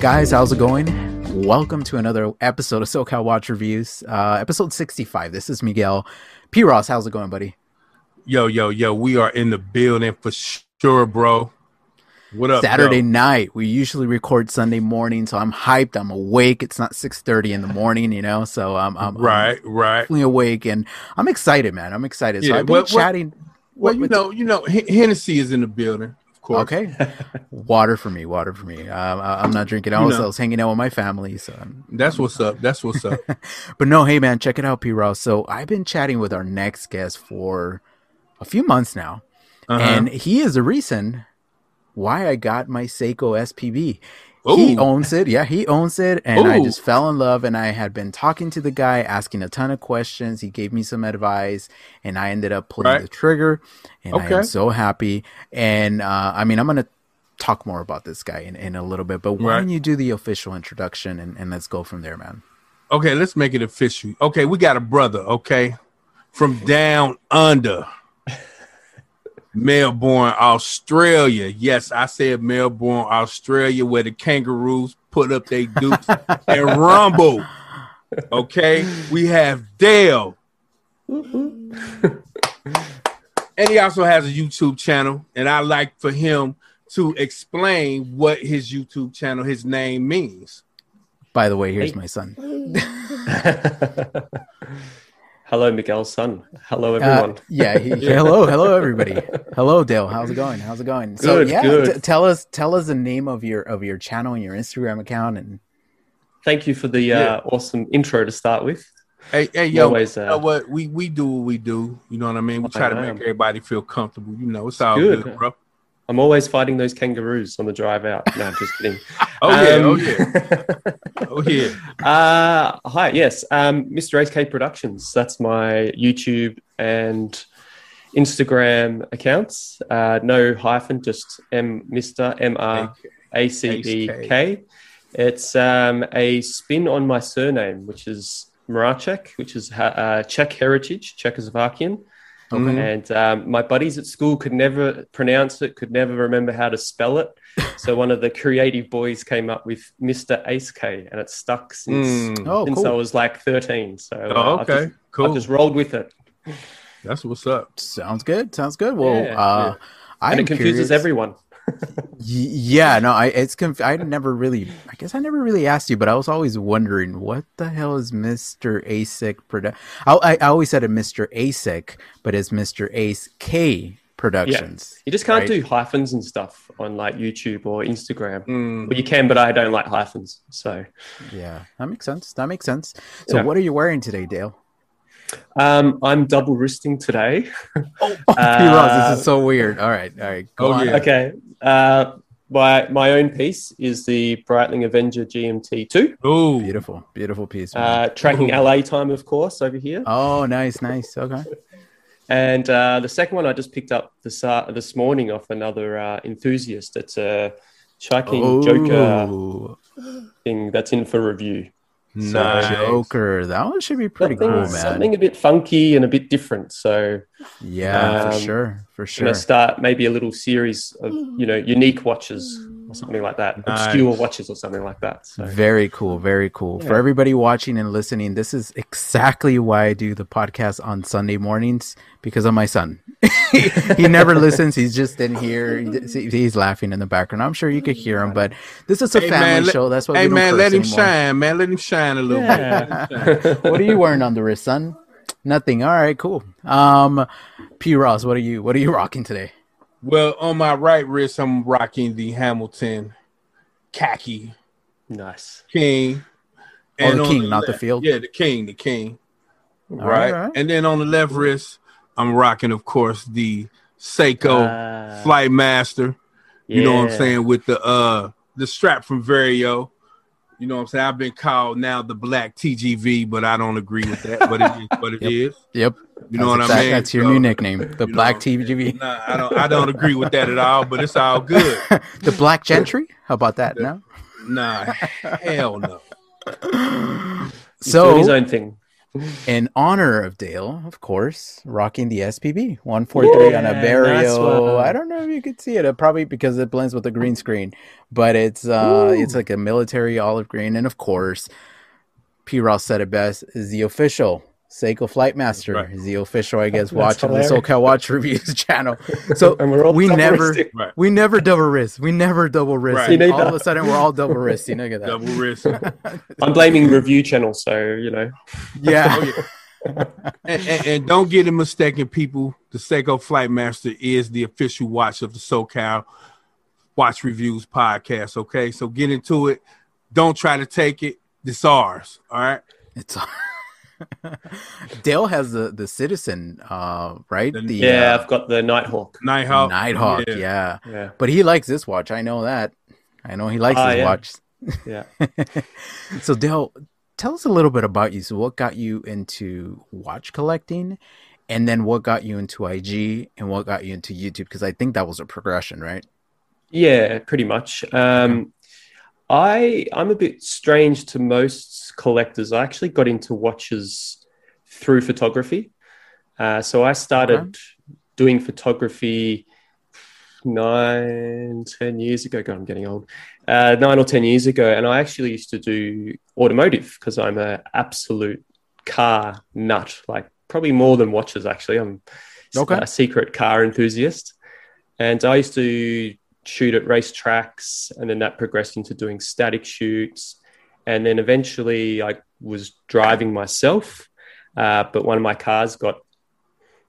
guys? How's it going? Welcome to another episode of SoCal Watch Reviews, uh, episode 65. This is Miguel. P. Ross, how's it going, buddy? Yo, yo, yo, we are in the building for sure, bro. What up? Saturday bro? night. We usually record Sunday morning, so I'm hyped. I'm awake. It's not 6:30 in the morning, you know, so I'm, I'm right, I'm right. definitely awake, and I'm excited, man. I'm excited. So Yeah, I've been well, well- chatting. Well, what- you know, you know, H- Hennessy is in the building, course. Okay, water for me, water for me. Um, I- I'm not drinking. I was. I was hanging out with my family, so I'm, That's what's up. That's what's up. but no, hey man, check it out, P. Ross. So I've been chatting with our next guest for a few months now, Uh-huh. and he is the reason why I got my Seiko SPB. He owns it, yeah, he owns it, and I just fell in love. And I had been talking to the guy, asking a ton of questions. He gave me some advice, and I ended up pulling Right. the trigger. And I am so happy. And uh, I mean, I'm gonna talk more about this guy in, in a little bit, but why Right. don't you do the official introduction and, and let's go from there, man. okay, let's make it official. Okay, we got a brother, okay, from down under. Melbourne, Australia. Yes, I said Melbourne, Australia, where the kangaroos put up their dukes and rumble. Okay, we have Dale. and he also has a YouTube channel, and I like for him to explain what his YouTube channel, his name means. By the way, here's Hey. my son. Hello, Miguel's son. Hello, Uh, everyone. yeah, he, hello, hello, everybody. Hello, Dale. How's it going? How's it going? so, Good, yeah, good. t- tell us, tell us the name of your of your channel and your Instagram account, and Thank you for the Yeah. uh, awesome intro to start with. Hey, hey, yo, Always, you know uh, what? We we do what we do. You know what I mean? We try to I make everybody feel comfortable. You know, it's all Good. good, bro. I'm always fighting those kangaroos on the drive out. No, I'm just kidding. Oh yeah, oh Um, yeah, oh yeah. uh, hi, yes, um, Mr. HK Productions. That's my YouTube and Instagram accounts. Uh, no hyphen, just M Mr. M R A C D K. It's um, a spin on my surname, which is Maracek, which is uh, Czech heritage, Czechoslovakian. Mhm. And um, my buddies at school could never pronounce it, could never remember how to spell it. So one of the creative boys came up with Mr. Ace K, and it stuck since, Mm. oh, since I was like 13. So uh, Oh, I've okay, just, cool. I've just rolled with it. That's what's up. Sounds good. Sounds good. Well, Yeah, uh, I And it confuses everyone. Yeah, no, I it's conf- I never really. I guess I never really asked you, but I was always wondering what the hell is Mister ASIC produ I, I I always said it Mister ASIC, but it's Mister Ace K Productions. You just can't right? do hyphens and stuff on like YouTube or Instagram. Mm. Well, you can, but I don't like hyphens. So Yeah, that makes sense. That makes sense. So, Yeah. what are you wearing today, Dale? um, I'm double wristing today. Oh, Uh, Ross, this is so weird. All right, all right, go Oh, on. yeah. Okay. Uh, my my own piece is the Breitling Avenger GMT2. Ooh, Beautiful, beautiful piece. man. Uh, tracking Ooh. LA time, of course, over here. oh, nice, nice. Okay. And uh, the second one I just picked up this uh, this morning off another uh, enthusiast. It's a Chiking Joker thing that's in for review. Nice. Joker. That one should be pretty something, cool, man. something a bit funky and a bit different. So Yeah, for Um, sure, for I'm sure. gonna start maybe a little series of you know unique watches or something like that, Nice. obscure watches or something like that. So Very cool, very cool. For everybody watching and listening, this is exactly why I do the podcast on Sunday mornings because of my son. he never listens. He's just in here. He's laughing in the background. I'm sure you could hear him, but this is a Hey, family man, show. That's what Hey we don't man, curse let him anymore. shine, man. Let him shine a little bit. Let him shine. what are you wearing on the wrist, son? Nothing. All right, cool. Um, P. Ross, what are you? What are you rocking today? Well, on my right wrist, I'm rocking the Hamilton khaki nice. king. Oh, the on king, not the left- field? Yeah, the king, the king. right, Right. all right. And then on the left wrist, I'm rocking, of course, the Seiko Ah, Flight Master. You know what I'm saying? With the uh the strap from Vario. You know what I'm saying? I've been called now the black TGV, but I don't agree with that. But it is what it Yep. is. Yep. You know That's what exact- I mean? That's your So, new nickname, the Black know, TGV. Nah, I don't I don't agree with that at all, but it's all good. the Black Gentry. How about that? No. Nah, hell no. so his own thing. in honor of Dale, of course, rocking the SPB 143 on a Yeah, Vario. I don't know if you could see it, probably because it blends with the green screen, but it's uh, Ooh. it's like a military olive green, and of course, P. Ross said it best: is the official Seiko Flightmaster. Right. Is the official, I guess, watch of the. SoCal Watch Reviews channel. So we're all we double never- Right. we never double wrist. We never double wrist. Right. Me neither. All of a sudden, we're all double wristing. Look at that. Double wrist. I'm blaming review channel, so you know. Yeah. Oh, yeah. and, and, and don't get it mistaken, people. The Seiko Flightmaster is the official watch of the SoCal Watch Reviews podcast. Okay, so get into it. Don't try to take it. This ours. All right. It's Dale has the the citizen, uh, right? The- The Yeah, uh, I've got the Nighthawk. Nighthawk. Nighthawk. Yeah. Yeah. Yeah, but he likes this watch. I know that. I know he likes Ah, his yeah. watch. yeah. So Dale, tell us a little bit about you. So what got you into watch collecting, and then what got you into IG, and what got you into YouTube? Because I think that was a progression, right? Yeah, pretty much. Um, I I'm a bit strange to most collectors. I actually got into watches through photography. Uh, so I started doing photography nine, ten years ago. God, I'm getting old. Uh, nine or ten years ago, and I actually used to do automotive because I'm an absolute car nut. Like probably more than watches. Actually, I'm Okay. a secret car enthusiast, and I used to shoot at racetracks, and then that progressed into doing static shoots, and then eventually I was driving myself, uh, but one of my cars got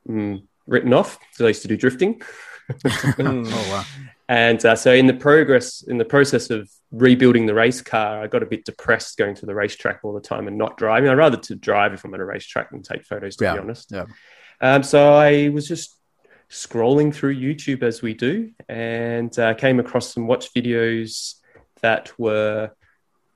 mm, written off because I used to do drifting. oh wow. And uh, so, in the progress, in the process of rebuilding the race car, I got a bit depressed going to the racetrack all the time and not driving. I'd rather to drive if I'm at a racetrack and take photos, to Yeah, be honest. yeah. Um, so I was just scrolling through YouTube as we do, and uh, came across some watch videos that were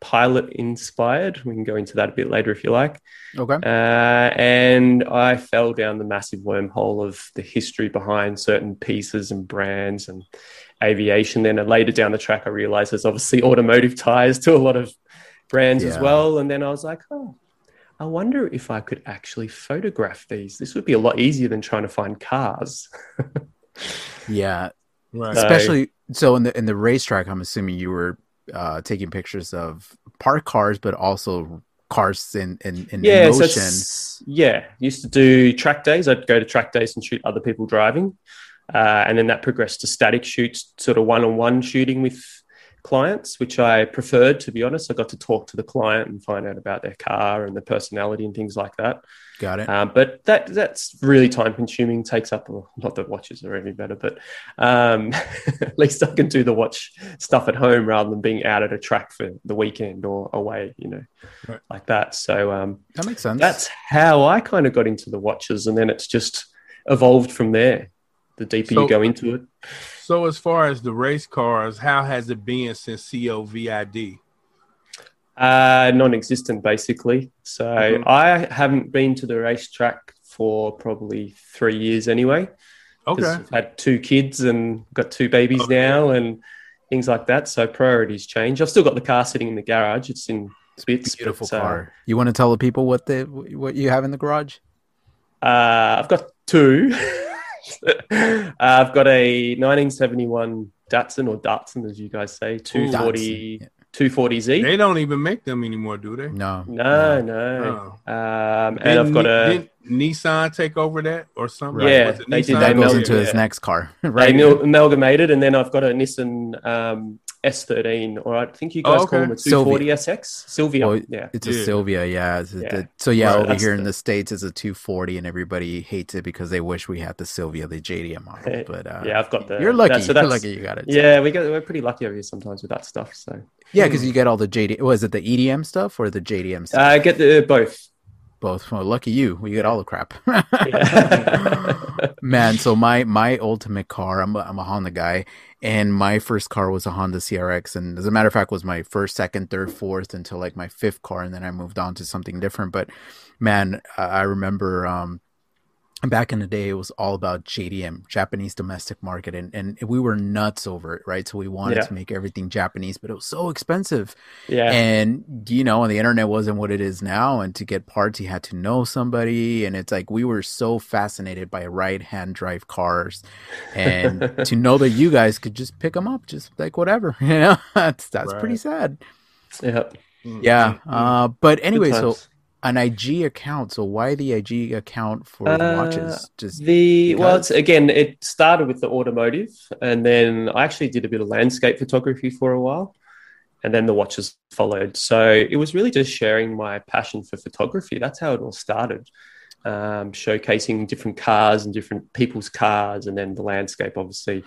pilot inspired. We can go into that a bit later if you like. Okay. Uh, and I fell down the massive wormhole of the history behind certain pieces and brands and aviation. Then later down the track, I realized there's obviously automotive ties to a lot of brands as well. And then I was like, oh, I wonder if I could actually photograph these. This would be a lot easier than trying to find cars. Yeah. Right. Especially so in the in the racetrack, I'm assuming you were uh, taking pictures of parked cars, but also cars in in, in yeah, so motion. it's- yeah, used to do track days. I'd go to track days and shoot other people driving, uh, and then that progressed to static shoots, sort of one-on-one shooting with clients, which I preferred. To be honest, I got to talk to the client and find out about their car and their personality and things like that. Got it. Um, but that that's really time-consuming. Takes up well, not that watches are any better, but um, at least I can do the watch stuff at home rather than being out at a track for the weekend or away. You know, Right. like that. So um, That makes sense. that's how I kind of got into the watches, and then it's just evolved from there. The deeper So- you go into it, So as far as the race cars, how has it been since COVID? uh, non-existent basically. So Mhm. I haven't been to the racetrack for probably three years anyway. Okay. I've had two kids and got two babies Okay. now, and things like that. So priorities change. I've still got the car sitting in the garage. It's in bits. beautiful but, uh, car. You want to tell the people what the what you have in the garage? Uh, I've got two. uh, I've got a 1971 Datsun or Datsun, as you guys say, 240, Datsun, 240Z. They don't even make them anymore, do they? No. No, no. Oh. Um, and Didn't I've got a. didn't Nissan take over that or something? Yeah, Was it they did That goes mel- into his next car, right? amel- amalgamated, and then I've got a Nissan um, S13, or I think you guys Oh, call okay. them a 240 SX. Silvia. Well, yeah. It's a Yeah. Silvia, yeah. It's a- Yeah. the- so yeah, Right, over that's here in the- the states, it's a 240, and everybody hates it because they wish we had the Silvia, the JDM model. But uh, yeah, I've got the. you're lucky. that- so you're lucky you got it. So- Yeah, we get, we're pretty lucky over here sometimes with that stuff. So yeah, because you get all the JD. Was it the EDM stuff or the JDM stuff? uh, I get the both. Both. Well, lucky you. We get all the crap. Man, so my my ultimate car, I'm a, I'm a Honda guy, and my first car was a Honda CRX, and as a matter of fact, was my first, second, third, fourth until like my fifth car, and then I moved on to something different. But man, I I remember um, back in the day, it was all about JDM, Japanese domestic market, and, and we were nuts over it, right? So we wanted Yeah. to make everything Japanese, but it was so expensive. Yeah. And you know, and the internet wasn't what it is now, and to get parts, you had to know somebody, and it's like we were so fascinated by right-hand drive cars, and to know that you guys could just pick them up, just like whatever, you know, that's that's pretty Right. sad. Mm, yeah. Yeah. Uh, but anyway, so. An IG account. So why the IG account for Uh, watches? Just The well, it's, again, it started with the automotive, and then I actually did a bit of landscape photography for a while, and then the watches followed. So it was really just sharing my passion for photography. That's how it all started, um, showcasing different cars and different people's cars, and then the landscape, obviously.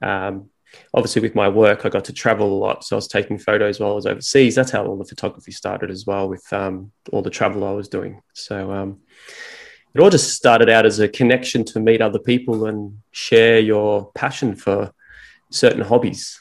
Um, obviously, with my work, I got to travel a lot, so I was taking photos while I was overseas. That's how all the photography started as well, with um, all the travel I was doing. So. Um, it all just started out as a connection to meet other people and share your passion for certain hobbies.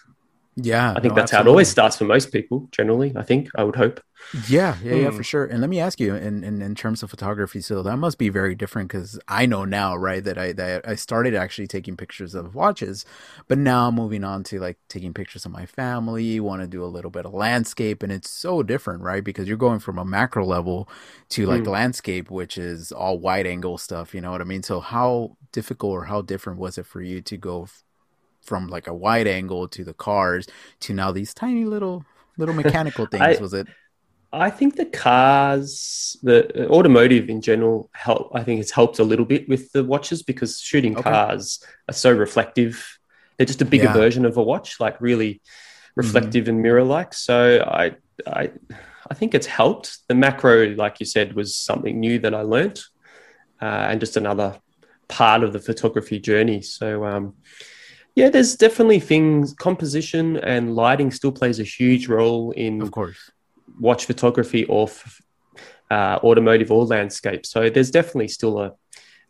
Yeah, I think no, that's how it always starts for most people, generally. I think, I would hope. Yeah, yeah, yeah, Hmm. for sure. And let me ask you, in, in, in terms of photography, so that must be very different because I know now, right, that I that I started actually taking pictures of watches, but now I'm moving on to like taking pictures of my family, want to do a little bit of landscape, and it's so different, right? Because you're going from a macro level to like Mm. landscape, which is all wide angle stuff. You know what I mean? So how difficult or how different was it for you to go from like a wide angle to the cars to now these tiny little little mechanical things? I- was it? I think the cars, the uh, automotive in general, help. I think it's helped a little bit with the watches because shooting Okay. cars are so reflective. They're just a bigger Yeah. version of a watch, like really reflective and mirror-like. So I, I, I think it's helped. The macro, like you said, was something new that I learnt, uh, and just another part of the photography journey. So. Um, yeah, there's definitely things. Composition and lighting still plays a huge role in Of course. watch photography or f- uh, automotive or landscape. So there's definitely still a,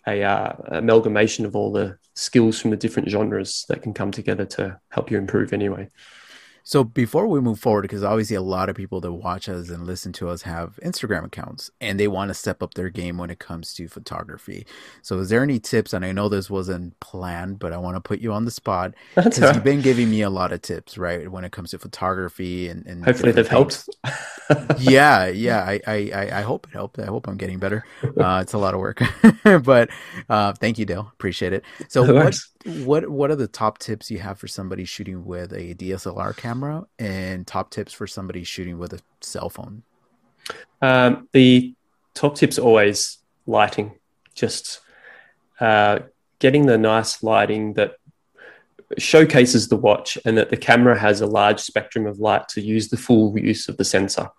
a uh, amalgamation of all the skills from the different genres that can come together to help you improve anyway. So before we move forward, because obviously a lot of people that watch us and listen to us have Instagram accounts and they want to step up their game when it comes to photography. So is there any tips? And I know this wasn't planned, but I want to put you on the spot because all you've been giving me a lot of tips, right? When it comes to photography and, and Hopefully they've helped. yeah, yeah. I, I, I- hope it helped. I hope I'm getting better. Uh, it's a lot of work, but uh, thank you, Dale. Appreciate it. So, No what. What, what are the top tips you have for somebody shooting with a DSLR camera, and top tips for somebody shooting with a cell phone? Um, the top tips always lighting, just uh, getting the nice lighting that showcases the watch and that the camera has a large spectrum of light to use the full use of the sensor.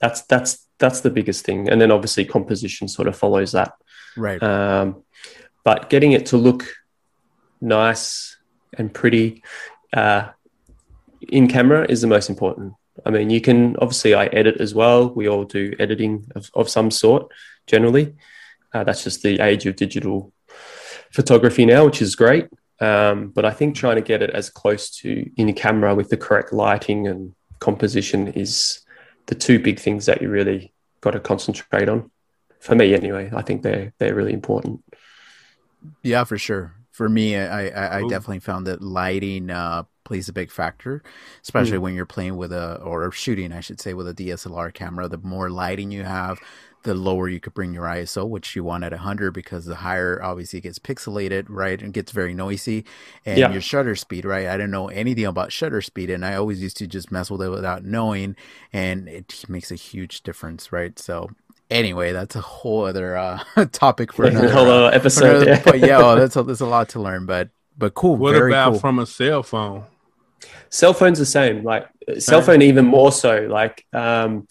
That's that's that's the biggest thing, and then obviously composition sort of follows that. Right. Um, but getting it to look nice and pretty uh, in camera is the most important. I mean, you can obviously I edit as well. We all do editing of, of some sort generally. Uh, that's just the age of digital photography now, which is great. Um, but I think trying to get it as close to in camera with the correct lighting and composition is the two big things that you really got to concentrate on. For me, anyway, I think they're they're really important. Yeah, for sure. For me, I, I, I definitely found that lighting uh, plays a big factor, especially when you're playing with a or shooting, I should say, with a DSLR camera. The more lighting you have, the lower you could bring your ISO, which you want at 100 because the higher obviously it gets pixelated, right, and gets very noisy. And Yeah. your shutter speed, right? I didn't know anything about shutter speed, and I always used to just mess with it without knowing, and it makes a huge difference, right? So. Anyway, that's a whole other uh, topic for another, a whole uh, for episode. another- yeah. but yeah, well, that's a, there's a lot to learn, but but cool, What very about cool. from a cell phone? cell phones the same like uh, cell phone even more so like um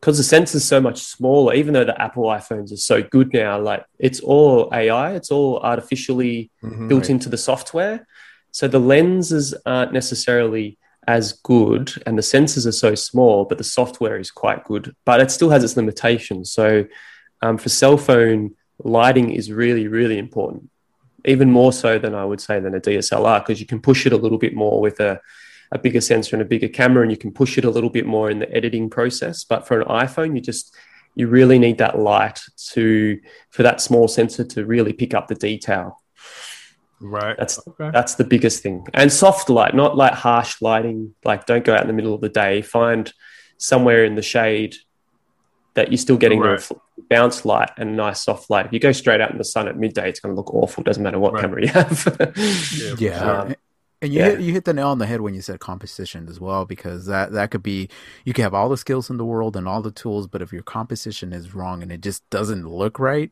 because the sensor's so much smaller even though the apple iphones are so good now like it's all ai it's all artificially Mhm. built Right. into the software so the lenses aren't necessarily as good and the sensors are so small but the software is quite good but it still has its limitations so um, for cell phone lighting is really really important even more so than i would say than a dslr because you can push it a little bit more with a, a bigger sensor and a bigger camera and you can push it a little bit more in the editing process but for an iphone you just you really need that light to for that small sensor to really pick up the detail. Right. That's okay. that's the biggest thing. And soft light, not like harsh lighting. Like don't go out in the middle of the day. Find somewhere in the shade that you're still getting Right. the bounce light and nice soft light. If you go straight out in the sun at midday, it's going to look awful. Doesn't matter what Right. camera you have. Yeah, Yeah. Um, and you yeah. hit you hit the nail on the head when you said composition as well, because that that could be you can have all the skills in the world and all the tools, but if your composition is wrong and it just doesn't look right,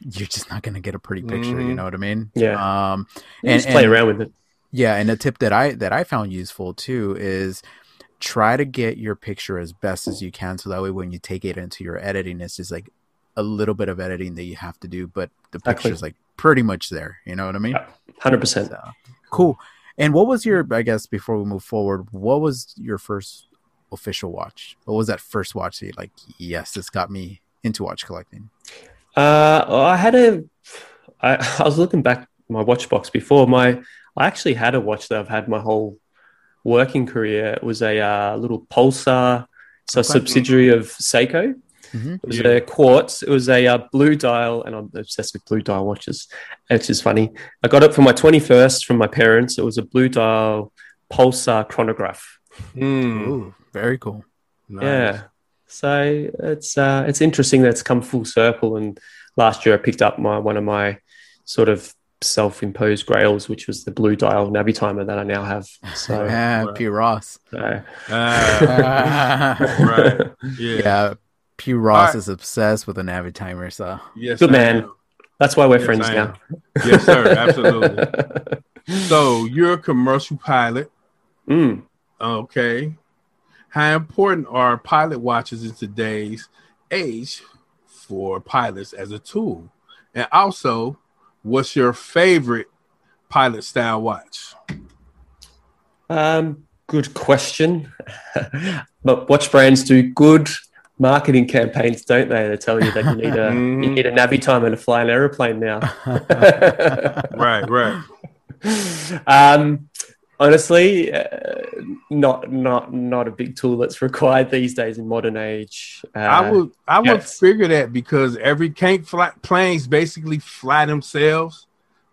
you're just not gonna get a pretty picture. You Mhm. know what I mean? Yeah. Um, and, just play and- around with it. Yeah, and a tip that I that I found useful too is try to get your picture as best as you can, so that way when you take it into your editing, it's just like a little bit of editing that you have to do, but the picture is like pretty much there. You know what I mean? Yeah. Hundred percent. So, cool. And what was your? I guess before we move forward, what was your first official watch? What was that first watch that you like? Yes, this got me into watch collecting. Uh, I had a. I, I was looking back at my watch box before. My I actually had a watch that I've had my whole working career. It was a uh, little Pulsar, so a Okay. subsidiary of Seiko. Mhm. It was Yeah. a quartz. It was a uh, blue dial, and I'm obsessed with blue dial watches. Which is funny. I got it for my 21st from my parents. It was a blue dial Pulsar chronograph. Mm, Ooh, very cool. nice. Yeah. So it's uh, it's interesting that it's come full circle. And last year I picked up my one of my sort of self-imposed grails, which was the blue dial Navitimer that I now have. So, yeah, right. P. Ross. so- Ah, right. Yeah. Yeah, P. Ross Alright. is obsessed with a Navitimer. So Yes, Good I man. am. that's why we're Yes, friends I now. Yes, sir. Absolutely. So you're a commercial pilot. Mm. Okay. How important are pilot watches in today's age for pilots as a tool? And also, what's your favorite pilot style watch? Um, good question. but watch brands do good marketing campaigns, don't they? They tell you that you need a you need a Navitimer to fly an aeroplane now. Right, right. um, honestly, uh, not not not a big tool that's required these days in modern age. Uh, I would I would yes. figure that because every can't fly planes basically fly themselves.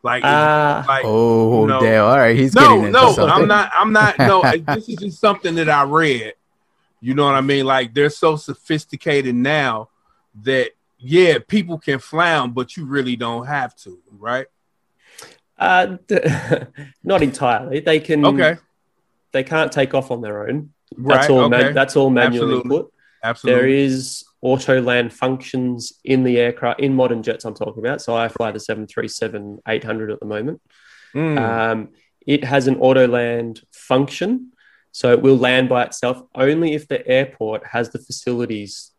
Like Uh, like oh, No. damn! All right, he's getting no, into no, something. I'm not. I'm not. No, this is just something that I read. You know what I mean? Like they're so sophisticated now that yeah, people can fly 'em, but you really don't have to, right? uh, not entirely. They can. Okay, They can't take off on their own. right. That's all. okay, Man, that's all manual Absolutely. input. Absolutely. is auto land functions in the aircraft in modern jets. I'm talking about. So I fly the 737 800 at the moment. Mm, Um, it has an auto land function, so it will land by itself only if the airport has the facilities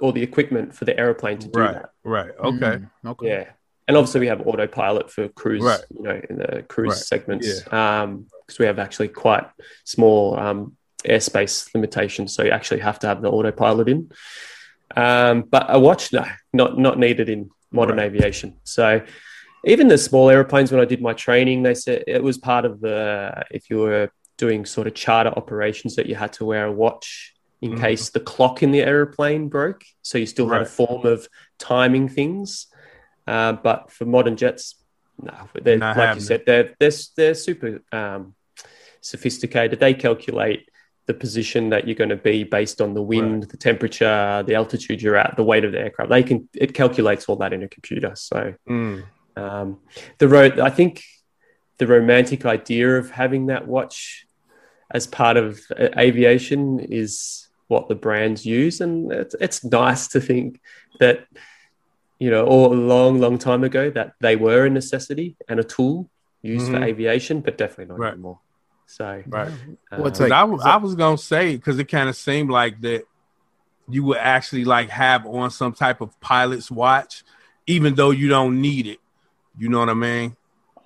or the equipment for the aeroplane to do right, that. right. Okay, Mm, okay. Yeah, and obviously we have autopilot for cruise, Right. you know, in the cruise Right. segments, because we have actually quite small um, airspace limitations, so you actually have to have the autopilot in. Um, but a watch, no, not not needed in modern Right. aviation. So even the small airplanes, when I did my training, they said it was part of the if you were doing sort of charter operations that you had to wear a watch in Mhm. case the clock in the airplane broke. So you still had a form of timing things. Uh, but for modern jets, no, they're, Not like you said, they're they're, they're super um, sophisticated. They calculate the position that you're going to be based on the wind, the temperature, the altitude you're at, the weight of the aircraft. They can it calculates all that in a computer. So Mm, um, the road, I think, the romantic idea of having that watch as part of uh, aviation is what the brands use, and it's, it's nice to think that you know, or a long, long time ago, that they were a necessity and a tool used for Mhm. aviation, but definitely not Right. anymore. So, right. What's 'Cause like- I, w- I was gonna say because it kind of seemed like that you would actually like have on some type of pilot's watch, even though you don't need it. You know what I mean?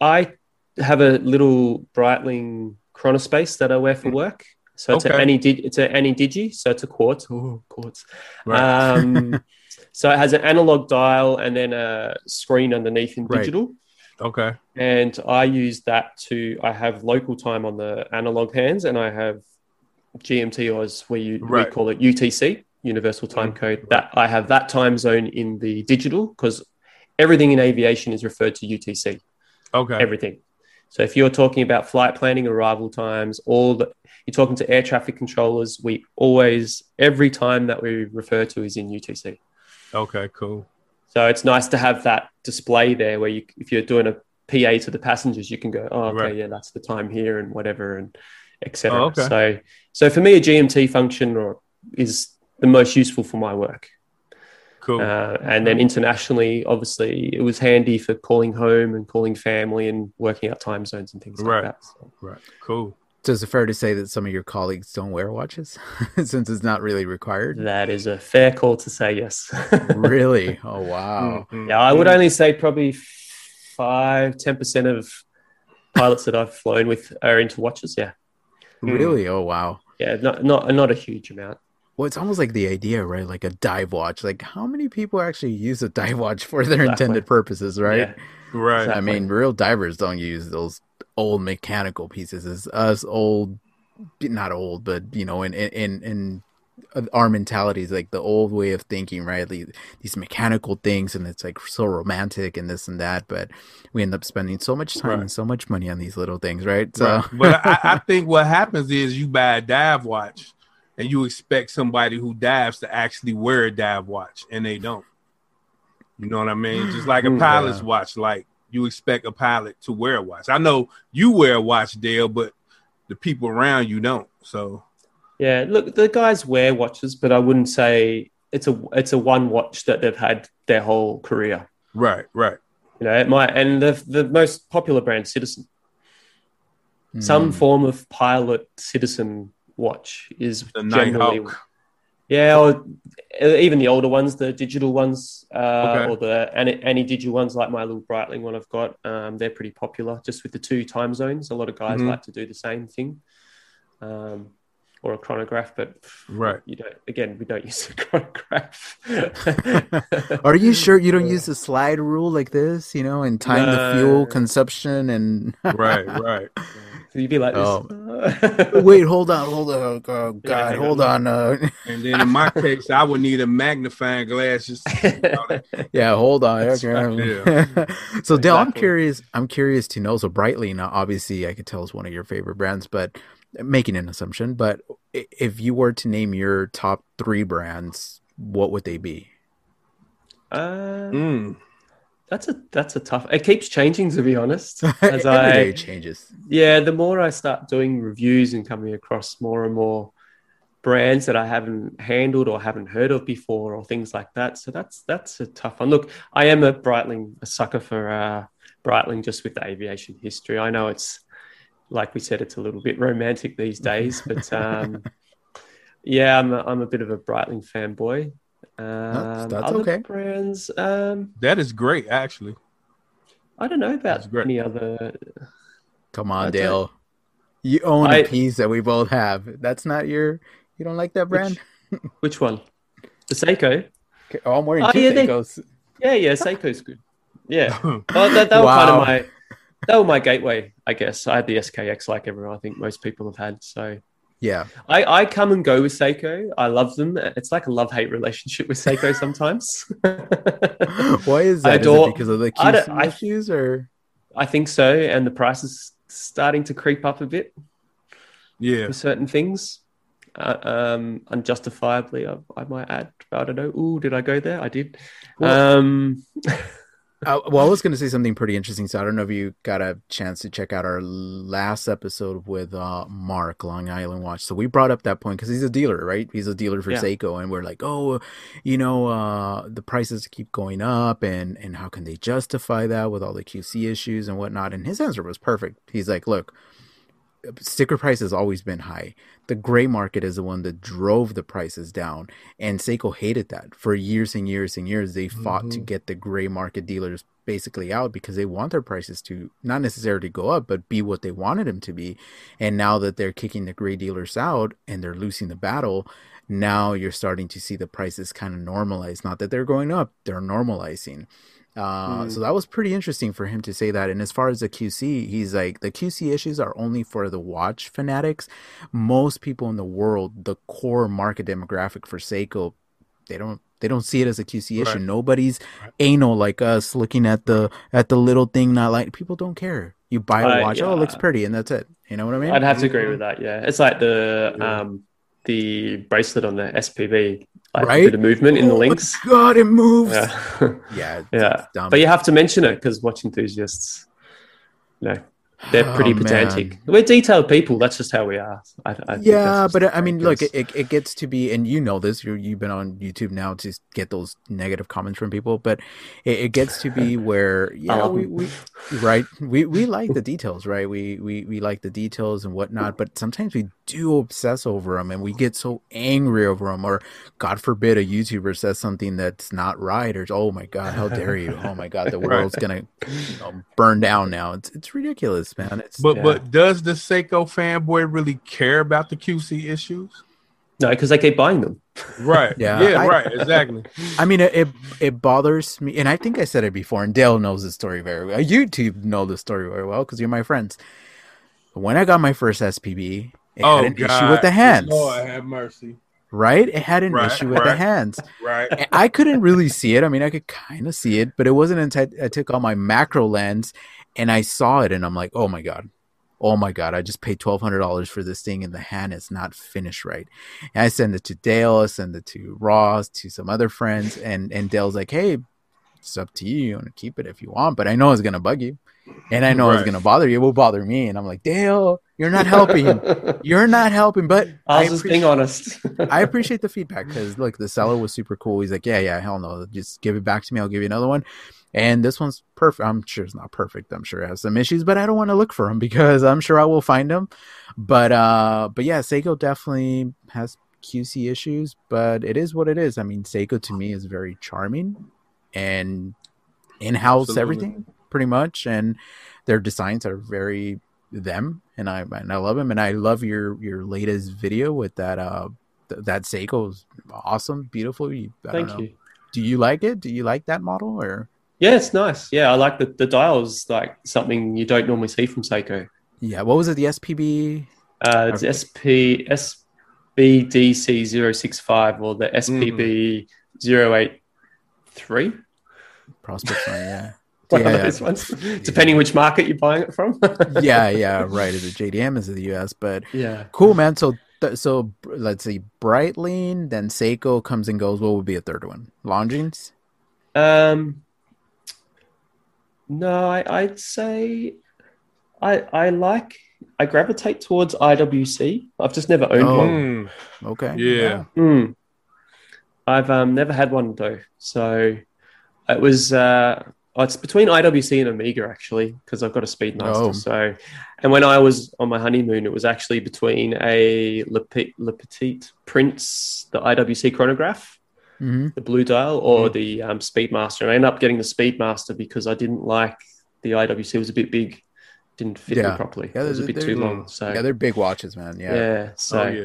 I have a little Breitling Chronospace that I wear for work. So it's Okay. a any it's a any digi, so it's a quartz. Oh, quartz. Right. Um, so it has an analog dial and then a screen underneath in Right. digital. okay. And I use that to I have local time on the analog hands, and I have GMT or as we, Right. we call it UTC. universal time Mm, code. That I have that time zone in the digital because everything in aviation is referred to UTC. Okay. Everything. So if you're talking about flight planning, arrival times, all the you're talking to air traffic controllers, we always every time that we refer to is in UTC. Okay. Cool. So it's nice to have that display there where you, if you're doing a PA to the passengers, you can go, oh, okay, Right. yeah, that's the time here and whatever and etc. Oh, okay. So, so for me, a GMT function or, is the most useful for my work. Cool. Uh, and then internationally, obviously, it was handy for calling home and calling family and working out time zones and things Right. like that. So, right. Cool. So is it fair to say that some of your colleagues don't wear watches since it's not really required? that is a fair call to say yes. really? Oh wow. Mhm. Yeah, I would only say probably five, ten percent of pilots that I've flown with are into watches. Yeah, Mm. Really? Oh wow. yeah, not not not a huge amount. Well, it's almost like the idea, right? Like a dive watch. Like how many people actually use a dive watch for their Exactly. intended purposes, right? Yeah. Right. I mean, real divers don't use those old mechanical pieces. It's us old, not old, but you know, in in in our mentality is like the old way of thinking, right? These, these mechanical things, and it's like so romantic and this and that. But we end up spending so much time Right. and so much money on these little things, right? So, Right. But I, I think what happens is you buy a dive watch and you expect somebody who dives to actually wear a dive watch and they don't. You know what I mean? Just like a Mm, pilot's yeah. watch, like you expect a pilot to wear a watch. I know you wear a watch, Dale, but the people around you don't. So Yeah, look, the guys wear watches, but I wouldn't say it's a it's a one watch that they've had their whole career. right, right. You know, it might and the the most popular brand, Citizen, some Mm. form of pilot Citizen watch is The generally Nighthawk. Yeah, or uh, even the older ones, the digital ones, uh, Okay. or the any, any digital ones, like my little Breitling one I've got. Um, they're pretty popular, just with the two time zones. A lot of guys Mhm. like to do the same thing, um, or a chronograph. But Right. you don't. Again, we don't use a chronograph. Are you sure you don't use the slide rule like this, you know, and time the fuel consumption and Right, right. You'd be like Oh. wait, hold on, hold on, oh, God, hang hold on, uh, And then in my case, I would need a magnifying glass just yeah, hold on. Okay. right, so Dale, I'm curious. I'm curious to know. So Breitling, now obviously, I could tell is one of your favorite brands, but making an assumption. But if you were to name your top three brands, what would they be? Uh, Mm. That's a that's a tough. It keeps changing, to be honest. As Every I changes. yeah, the more I start doing reviews and coming across more and more brands that I haven't handled or haven't heard of before or things like that. So that's that's a tough one. Look, I am a Breitling, a sucker for uh, Breitling just with the aviation history. I know it's like we said, it's a little bit romantic these days, but um, yeah, I'm a, I'm a bit of a Breitling fanboy. Um, that's other okay. brands, um, That is great, actually. I don't know about great. any other. Come on, Dale. You own I- a piece that we both have. That's not your. You don't like that brand? Which one? The Seiko. Okay, Oh, I'm wearing Oh, two yeah, they- Seikos. Yeah, yeah, Seiko's good. Yeah. Well, that, that were kind Wow. of my that were my gateway, I guess. I had the SKX like everyone I think most people have had. So Yeah. I, I come and go with Seiko. I love them. It's like a love hate relationship with Seiko sometimes. Why is I that? Is adore- it because of the I QC I- issues or? I think so, and the price is starting to creep up a bit Yeah. for certain things. Uh, um, unjustifiably, I, I might add. I don't know. Ooh, did I go there? I did. Well- um, Uh, well, I was going to say something pretty interesting. So I don't know if you got a chance to check out our last episode with uh, Mark Long Island Watch. So we brought up that point because he's a dealer, right? He's a dealer for Yeah. Seiko, and we're like, oh, you know, uh, the prices keep going up, and and how can they justify that with all the QC issues and whatnot? And his answer was perfect. He's like, look. Sticker price has always been high. The gray market is the one that drove the prices down, and Seiko hated that for years and years and years. They fought to Mhm. get the gray market dealers basically out because they want their prices to not necessarily go up, but be what they wanted them to be. And now that they're kicking the gray dealers out and they're losing the battle, now you're starting to see the prices kind of normalize. Not that they're going up, they're normalizing. Uh, Mm. So that was pretty interesting for him to say that. And as far as the QC, he's like the QC issues are only for the watch fanatics. Most people in the world, the core market demographic for Seiko, they don't they don't see it as a QC issue. Right. Nobody's Right. anal like us looking at the at the little thing. Not like people don't care. You buy a I- watch, oh, it looks pretty, and that's it. You know what I mean? I'd have to agree with that. Yeah, it's like the Yeah. um the bracelet on the SPB, like Right? a bit of movement in the Oh links. God, it moves. Yeah, Yeah, yeah. dumb. But you have to mention it because watch enthusiasts, you know, they're Oh, pretty man. pedantic. We're detailed people. That's just how we are. I, I yeah, that's but I mean, look, it, it, it gets to be, and you know this. You you've been on YouTube now to get those negative comments from people, but it, it gets to be where yeah, love we, um. we right we we like the details, right? We we we like the details and whatnot, but sometimes we do obsess over them, and we get so angry over them, or God forbid, a YouTuber says something that's not right, or oh my God, how dare you? Oh my God, the world's gonna you know, burn down now. It's it's ridiculous, man. It's But Yeah. but does the Seiko fanboy really care about the QC issues? no, because they keep buying them. Right. Yeah, Yeah. I- right. Exactly. I mean, it, it it bothers me, and I think I said it before. And Dale knows the story very well. You two know the story very well because you're my friends. When I got my first SPB, it oh had an God. issue with the hands, Lord have mercy. Right? It had an Right, issue with the hands. Right. And I couldn't really see it. I mean, I could kind of see it, but it wasn't until I took out my macro lens and I saw it, and I'm like, oh my god. Oh my god! I just paid twelve hundred dollars for this thing, and the hand is not finished right. And I send it to Dale, I send it to Ross, to some other friends, and and Dale's like, "Hey, it's up to you. You want to keep it if you want, but I know it's gonna bug you, and I know it's gonna bother you. It will bother me." And I'm like, "Dale, you're not helping. you're not helping." But I was I just being honest. I appreciate the feedback because look, the seller was super cool. He's like, yeah, yeah, hell no, just give it back to me. I'll give you another one. And this one's perfect. I'm sure it's not perfect. I'm sure it has some issues, but I don't want to look for them because I'm sure I will find them. But uh, but yeah, Seiko definitely has QC issues, but it is what it is. I mean, Seiko to me is very charming and in-house Absolutely. everything pretty much, and their designs are very them, and I and I love them, and I love your your latest video with that uh th- that Seiko is awesome, beautiful. You, Thank know. you. Do you like it? Do you like that model or? Yeah, it's nice. Yeah, I like the the dials. Like something you don't normally see from Seiko. Yeah, what was it? The SPB? Uh, it's SP SBDC 065 or the SPB 083. Prospex on, yeah. One Yeah, of yeah. ones, depending which market you're buying it from. yeah, yeah, right. Is it JDM? Is it the US? But yeah. cool, man. So, th- so let's see, Breitling, then Seiko comes and goes. What would be a third one? Longines? Um, no, I, I'd say I I like I gravitate towards IWC. I've just never owned Oh. one. Mm, Okay. yeah. Hmm. I've um, never had one though, so it was uh, oh, it's between IWC and Omega actually because I've got a Speedmaster. Oh. So, and when I was on my honeymoon, it was actually between a Le, Pe- Le Petit Prince, the IWC chronograph, hmm the blue dial, or the um, Speedmaster. And I ended up getting the Speedmaster because I didn't like the IWC. It was a bit big, didn't fit Yeah. me properly. Yeah, it was a bit too long. So Yeah, they're big watches, man. yeah. Yeah. so oh yeah.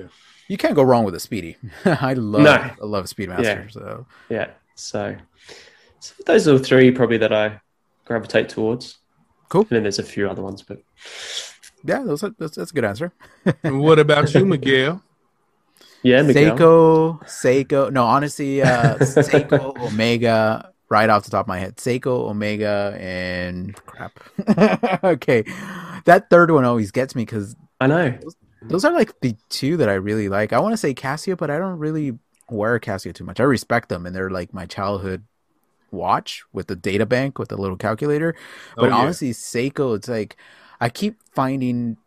You can't go wrong with a Speedy. I love, No. I love Speedmaster. Yeah. So Yeah. So, so those are the three probably that I gravitate towards. Cool. And then there's a few other ones, but yeah, those are, that's, that's a good answer. And what about you, Miguel? yeah, Miguel. Seiko, Seiko. No, honestly, uh, Seiko, Omega. Right off the top of my head, Seiko, Omega, and crap. okay, that third one always gets me because I know. those are like the two that I really like. I want to say Casio, but I don't really wear Casio too much. I respect them, and they're like my childhood watch with the data bank with the little calculator. Oh, But yeah. honestly, Seiko, it's like I keep finding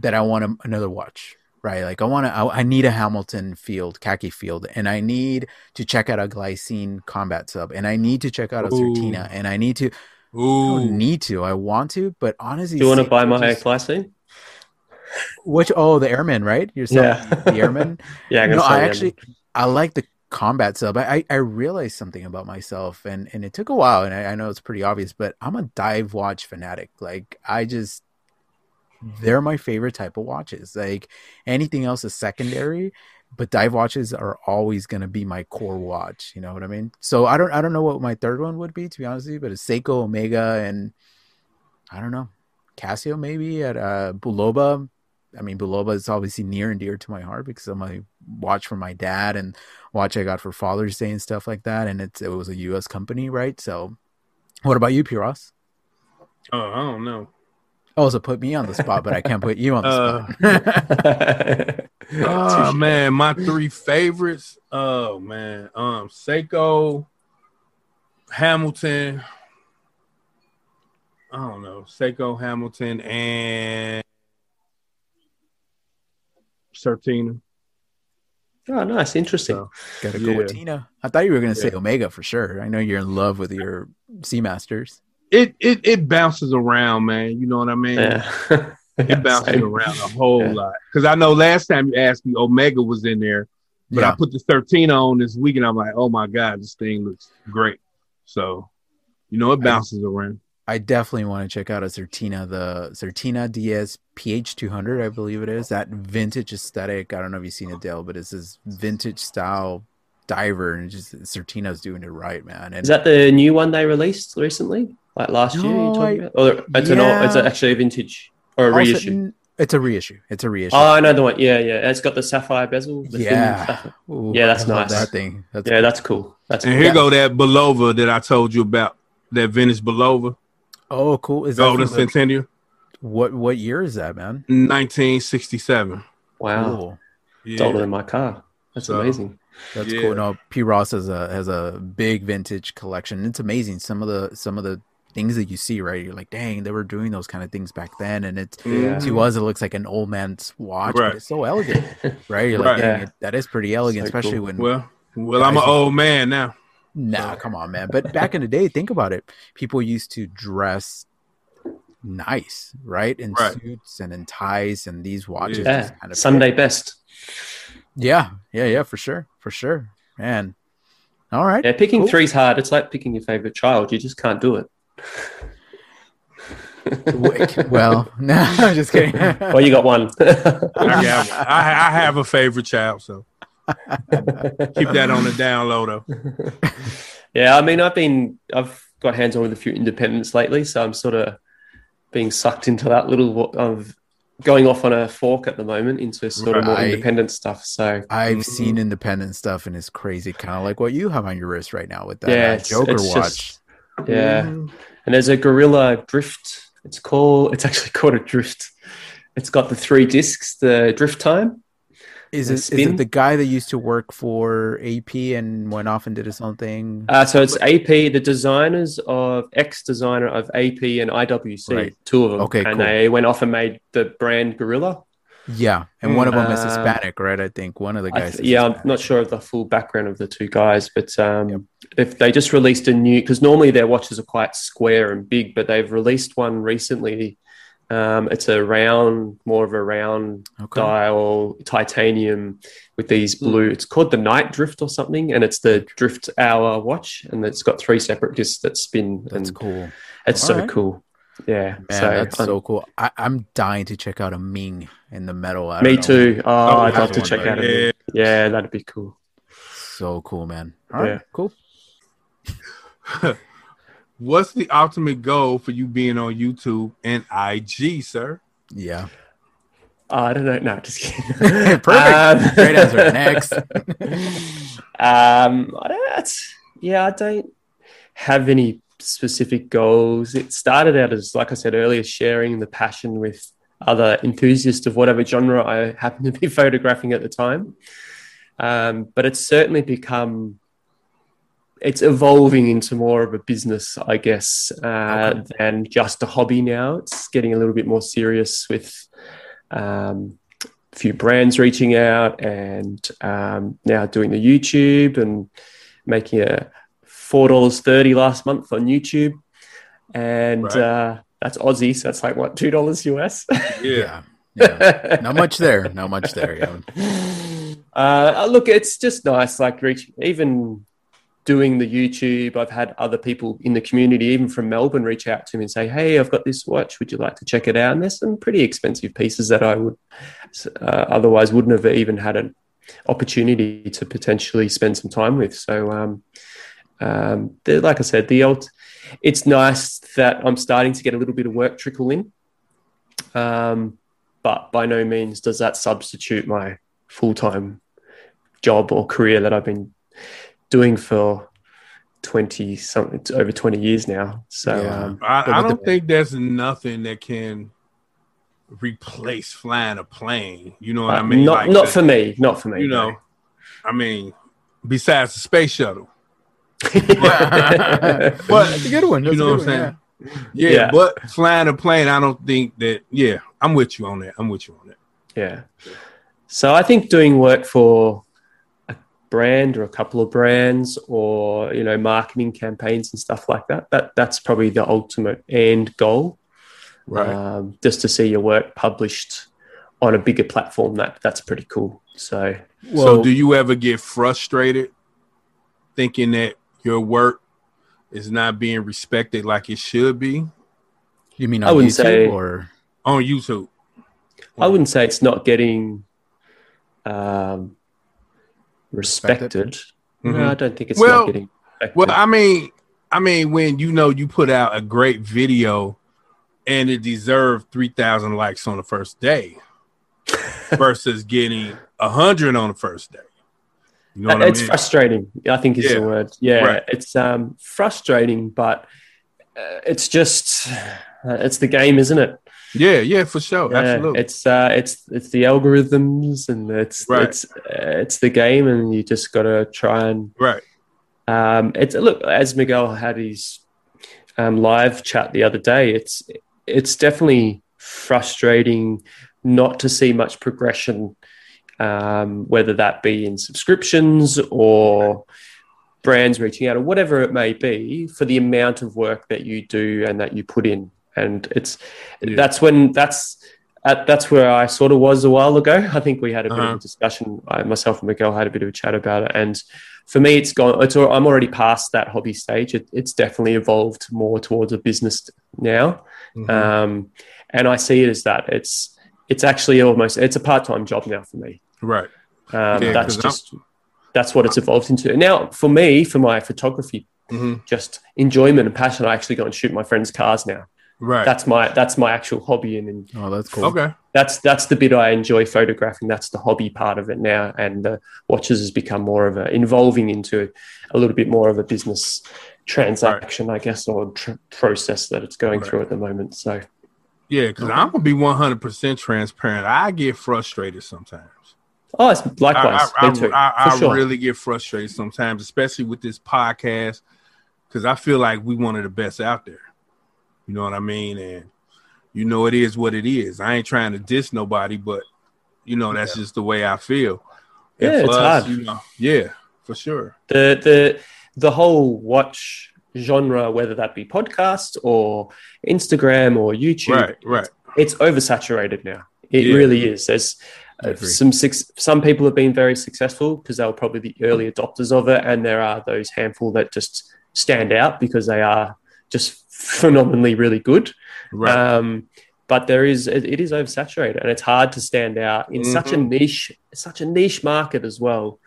that I want a, another watch. Right, like I want to. I, I need a Hamilton field, khaki field, and I need to check out a glycine combat sub, and I need to check out a Ooh. Certina, and I need to. I Ooh. don't need to. I want to, but honestly, Do you want to buy my just- glycine? which? Oh, the Airman, right? You're selling Yeah. the Airman. Yeah, I'm no, I them. actually I like the combat sub. I, I realized something about myself, and and it took a while, and I, I know it's pretty obvious, but I'm a dive watch fanatic. Like I just they're my favorite type of watches. Like anything else is secondary but dive watches are always going to be my core watch. You know what I mean? So I don't I don't know what my third one would be to be honest with you, but it's Seiko Omega and I don't know Casio maybe at uh, Bulova. I mean, Bulova is obviously near and dear to my heart because of my watch for my dad and watch I got for Father's Day and stuff like that. And it's it was a U.S. company, right? So, what about you, P. Ross? Oh, I don't know. Oh, so put me on the spot, but I can't put you on the Uh, spot. Oh man, my three favorites. Oh man, um, Seiko, Hamilton. I don't know, Seiko, Hamilton, and Certina. oh, nice, interesting. So, Gotta go with Tina. I thought you were gonna say Omega for sure. I know you're in love with your Seamasters. it it it bounces around, man. You know what I mean? Yeah. It bounces around a whole Yeah. lot. Because I know last time you asked me, Omega was in there, but I put the 13 on this week, and I'm like, oh my god, this thing looks great. So, you know, it I- bounces around. I definitely want to check out a Certina, the Certina DS PH200, I believe it is. That vintage aesthetic. I don't know if you've seen it, Dale, but it's this vintage style diver, and just Certina's doing it right, man. And Is that the new one they released recently, like last year? No, You're talking I- about? Or it's an old, it's actually a vintage or a also- reissue. n- It's a reissue. It's a reissue. Oh, I know the one. Yeah, yeah. It's got the sapphire bezel. The Yeah. Ooh, yeah, that's I nice. That thing. That's Yeah, that's cool. That's And cool. here Yeah. go that Bulova that I told you about, that vintage Bulova, oh, cool. Is that Golden from the- Centennial, what what year is that, man? 1967. wow. Cool. It's older than my car. That's So- amazing. That's Yeah. cool. No, P Ross has a has a big vintage collection. It's amazing. Some of the some of the things that you see, right? You're like, dang, they were doing those kind of things back then, and it's Yeah. to us it looks like an old man's watch, Right. but it's so elegant, right? You're Right. like, dang, Yeah. it, that is pretty elegant, So especially cool. when. Well, well, I'm an old man now. Nah, come on, man. But back in the day, think about it. People used to dress nice, right? In Right. suits and in ties, and these watches. Yeah. kind of Sunday best. Yeah, yeah, yeah, for sure, for sure, man. All right. Yeah, picking Cool. three's hard. It's like picking your favorite child. You just can't do it. Well, no, I'm just kidding. well, you got one. I have, I, I have a favorite child, so keep that on the down low, though. yeah, I mean, I've been, I've got hands on with a few independents lately, so I'm sort of being sucked into that little of going off on a fork at the moment into sort of more Right. independent stuff. So I've Mhm. seen independent stuff and it's crazy, kind of like what you have on your wrist right now with that yeah, uh, it's, Joker it's watch. just- yeah, Mhm. and there's a Gorilla Drift. It's called. It's actually called a Drift. It's got the three discs, the Drift Time. Is it, is it the guy that used to work for AP and went off and did his own thing? Uh, so it's AP, the designers of ex designer of AP and IWC, Right. two of them. Okay, and cool. they went off and made the brand Gorilla. yeah, and one of them is Uh, Hispanic, right? I think one of the guys. th- yeah, I'm not sure of the full background of the two guys, but um, Yep. if they just released a new, because normally their watches are quite square and big, but they've released one recently. Um, it's a round, more of a round Okay. dial titanium with these blue. It's called the Night Drift or something, and it's the Drift Hour watch, and it's got three separate discs that spin. That's and cool. It's so Alright. cool. Yeah. Man, so that's I'm- so cool. I, I'm dying to check out a Ming in the metal. I me too. Oh, oh I'd love to check right? out a Yeah. Yeah, that'd be cool. So cool, man. All right, Yeah. cool. What's the ultimate goal for you being on YouTube and IG, sir? Yeah. Oh, I don't know. No, just kidding. Perfect. Great answer. Next. um, I don't, that's, yeah, I don't have any specific goals. It started out as, like I said earlier, sharing the passion with other enthusiasts of whatever genre I happen to be photographing at the time. Um, but it's certainly become, it's evolving into more of a business, I guess, uh, Okay. than just a hobby now. It's getting a little bit more serious with um, a few brands reaching out and um, now doing the YouTube and making a four dollars thirty last month on YouTube, and Right. uh, that's Aussie, so that's like what two dollars US. Yeah. Yeah. Not much there. Not much there. Yeah. uh, look, it's just nice, like reach even doing the YouTube. I've had other people in the community, even from Melbourne, reach out to me and say, "Hey, I've got this watch. Would you like to check it out?" And there's some pretty expensive pieces that I would uh, otherwise wouldn't have even had an opportunity to potentially spend some time with. So, um, um, like I said, the old, it's nice that I'm starting to get a little bit of work trickle in. Um, but by no means does that substitute my full time job or career that I've been doing for 20 something over 20 years now. So, Yeah. um, I, I don't think there's nothing that can replace flying a plane. You know what I uh, mean? not, Like not the- for me, not for me. you know. I mean, besides the space shuttle. but But a good one. you That's a know what I'm saying? Yeah. Yeah. but flying a plane, I don't think that. Yeah, I'm with you on that. I'm with you on that. Yeah. So I think doing work for a brand or a couple of brands or you know marketing campaigns and stuff like that that that's probably the ultimate end goal. Um, just to see your work published on a bigger platform that that's pretty cool. So so, do you ever get frustrated thinking that your work is not being respected like it should be You mean I wouldn't YouTube say- or on YouTube? I wouldn't say it's not getting um, Respected? respected. No. I don't think it's Well- not getting respected. Well, I mean, I mean, when you know you put out a great video and it deserved three thousand likes on the first day versus getting a hundred on the first day. You know what I it's mean? frustrating. I think is Yeah. the word. Yeah, Right. it's um, frustrating, but uh, it's just uh, it's the game, isn't it? Yeah, yeah, for sure, Yeah, absolutely. It's uh, it's it's the algorithms and it's Right. it's uh, it's the game, and you just got to try and right, um, it's look as Miguel had his um, live chat the other day. It's it's definitely frustrating not to see much progression, um, whether that be in subscriptions or brands reaching out or whatever it may be, for the amount of work that you do and that you put in. And it's Yeah. that's when that's. Uh, that's where I sort of was a while ago. I think we had a bit of Uh-huh. a discussion. I, myself and Miguel had a bit of a chat about it, and for me, it's gone. It's I'm already past that hobby stage. It, it's definitely evolved more towards a business now, Mhm. um, and I see it as that. It's it's actually almost it's a part time job now for me. right. Um, Yeah, that's I'm- just that's what it's evolved into. Now, for me, for my photography, Mhm. just enjoyment and passion, I actually go and shoot my friends' cars now. Right. That's my that's my actual hobby, and, and oh that's cool. okay. that's that's the bit I enjoy photographing. That's the hobby part of it now, and the watches has become more of a involving into a little bit more of a business transaction, I guess, or tr- process that it's going Right. through at the moment. So Yeah, because I'm gonna be 100 percent transparent. I get frustrated sometimes. oh, it's likewise, I, I, me too, I, I, I sure. really get frustrated sometimes, especially with this podcast, because I feel like we one of the best out there. You know what I mean? And you know, it is what it is. I ain't trying to diss nobody, but you know, that's just the way I feel. And Yeah, for it's us, hard. You know, yeah, for sure. the the the whole watch genre, whether that be podcast or Instagram or YouTube, Right, right. it's oversaturated now. It Yeah. really is. There's uh, some six, some people have been very successful because they were probably the early adopters of it, and there are those handful that just stand out because they are just phenomenally really good. Right. Um, but there is it, is oversaturated, and it's hard to stand out in such a Mm-hmm. niche, such a niche market as well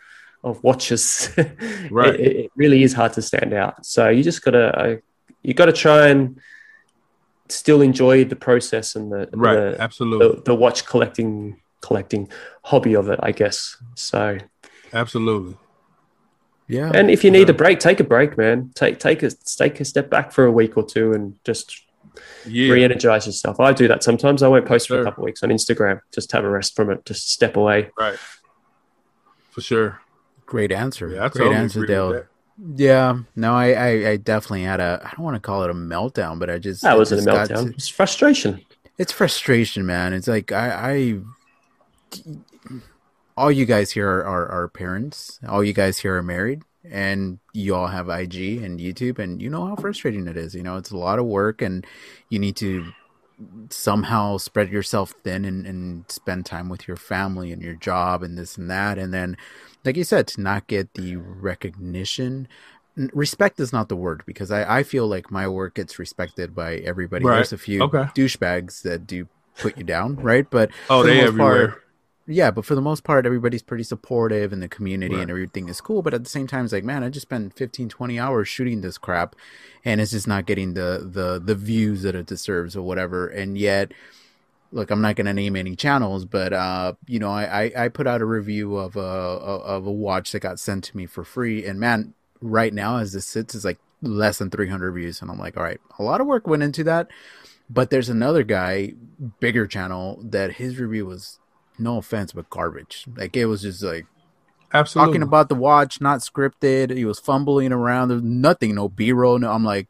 of watches. Right. it, it really is hard to stand out. So you just gotta uh, you gotta try and still enjoy the process and the right. the, Absolutely. the, the watch collecting collecting hobby of it, I guess. So Absolutely. Yeah. and if you need Yeah. a break, take a break, man. Take take a take a step back for a week or two and just Yeah. re-energize yourself. I do that sometimes. I won't post for Sure. a couple of weeks on Instagram. Just have a rest from it. Just step away. Right. For sure. Great answer. Yeah, I Great answer, Dale. Yeah. No, I, I, I definitely had a. I don't want to call it a meltdown, but I just That wasn't a just got meltdown. to- It's frustration. it's frustration, man. It's like I, I all you guys here are, are, are parents. All you guys here are married, and you all have IG and YouTube, and you know how frustrating it is. You know, it's a lot of work, and you need to somehow spread yourself thin and, and spend time with your family and your job and this and that, and then, like you said, to not get the recognition. Respect is not the word because I, I feel like my work gets respected by everybody. Right. There's a few Okay. douchebags that do put you down, right? But Oh, the they everywhere. part- yeah, but for the most part, everybody's pretty supportive and the community Right. and everything is cool. But at the same time, it's like, man, I just spent 15, 20 hours shooting this crap and it's just not getting the, the, the views that it deserves or whatever. And yet, look, I'm not going to name any channels, but, uh, you know, I, I, I put out a review of a, of a watch that got sent to me for free. And man, right now, as this sits, is like less than 300 views. And I'm like, all right, a lot of work went into that. But there's another guy, bigger channel, that his review was no offense, but garbage. Like it was just like Absolutely. talking about the watch, not scripted. He was fumbling around. There's nothing, no B roll. No, I'm like,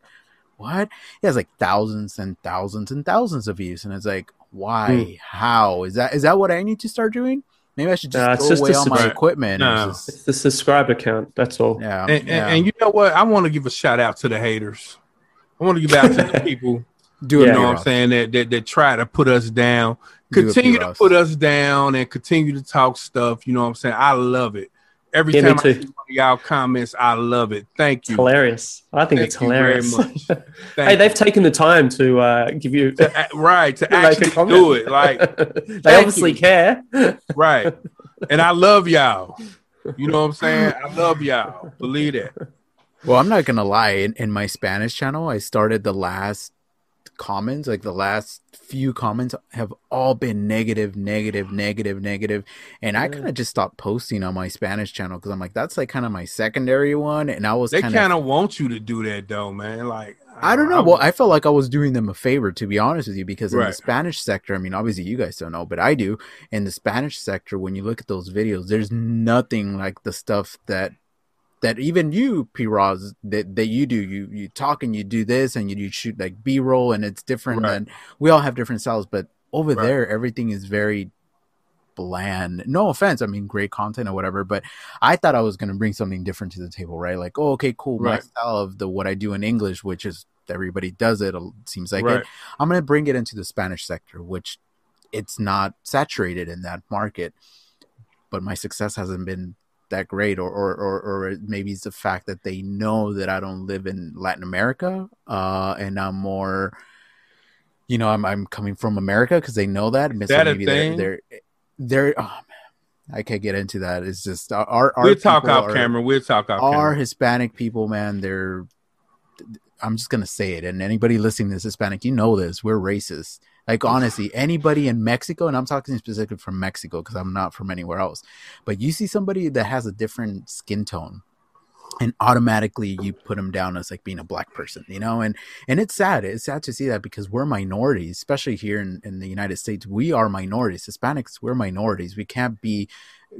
what? He has like thousands and thousands and thousands of views, and it's like, why? Hmm. How is that? Is that what I need to start doing? Maybe I should just Nah, it's throw just away all my equipment. and Nah. just- It's the subscriber count. That's all. yeah, and, and, yeah. and you know what? I want to give a shout out to the haters. I want to give out to the people. do You know what I'm saying? That, that that try to put us down. Do it, Continue to P. Ross. put us down and continue to talk stuff. You know what I'm saying? I love it. Every Yeah, time I too. see one of y'all comments, I love it. Thank It's you. hilarious. I think Thank it's you very hilarious. much. hey, Thank they've taken the time to uh, give you you. To- right to to make a actually do it. Like they obviously you. care. right. And I love y'all. You know what I'm saying? I love y'all. Believe that. Well, I'm not gonna lie. In, in my Spanish channel, I started the last comments, like the last few comments, have all been negative, negative, negative, negative, and I kind of just stopped posting on my Spanish channel because I'm like, that's like kind of my secondary one, and I was They kind of. of want you to do that though, man. Like I don't know. Well, I felt like I was doing them a favor, to be honest with you, because in the Spanish sector, I mean, obviously you guys don't know, but I do. In the Spanish sector, when you look at those videos, there's nothing like the stuff that that even you, P. Ross, that, that you do. You you talk and you do this and you, you shoot like B roll and it's different. Right. And we all have different styles, but over Right. there, everything is very bland. No offense, I mean great content or whatever, but I thought I was gonna bring something different to the table, right? Like, oh, okay, cool, my style of the what I do in English, which is everybody does it. It seems like right. it. I'm gonna bring it into the Spanish sector, which it's not saturated in that market, but my success hasn't been that great, or or or, or maybe it's the fact that they know that I don't live in Latin America, uh, and I'm more. You know, I'm I'm coming from America because they know that. So that a maybe they're- thing? They're, they're oh man, I can't get into that. It's just our our, We'll talk off are- camera. We'll talk off our camera. Hispanic people, man, they're. I'm just gonna say it, and anybody listening to this Hispanic, you know this. We're racist. Like honestly, anybody in Mexico, and I'm talking specifically from Mexico because I'm not from anywhere else. But you see somebody that has a different skin tone, and automatically you put them down as like being a black person, you know. And and it's sad. It's sad to see that because we're minorities, especially here in, in the United States. We are minorities. Hispanics, we're minorities. We can't be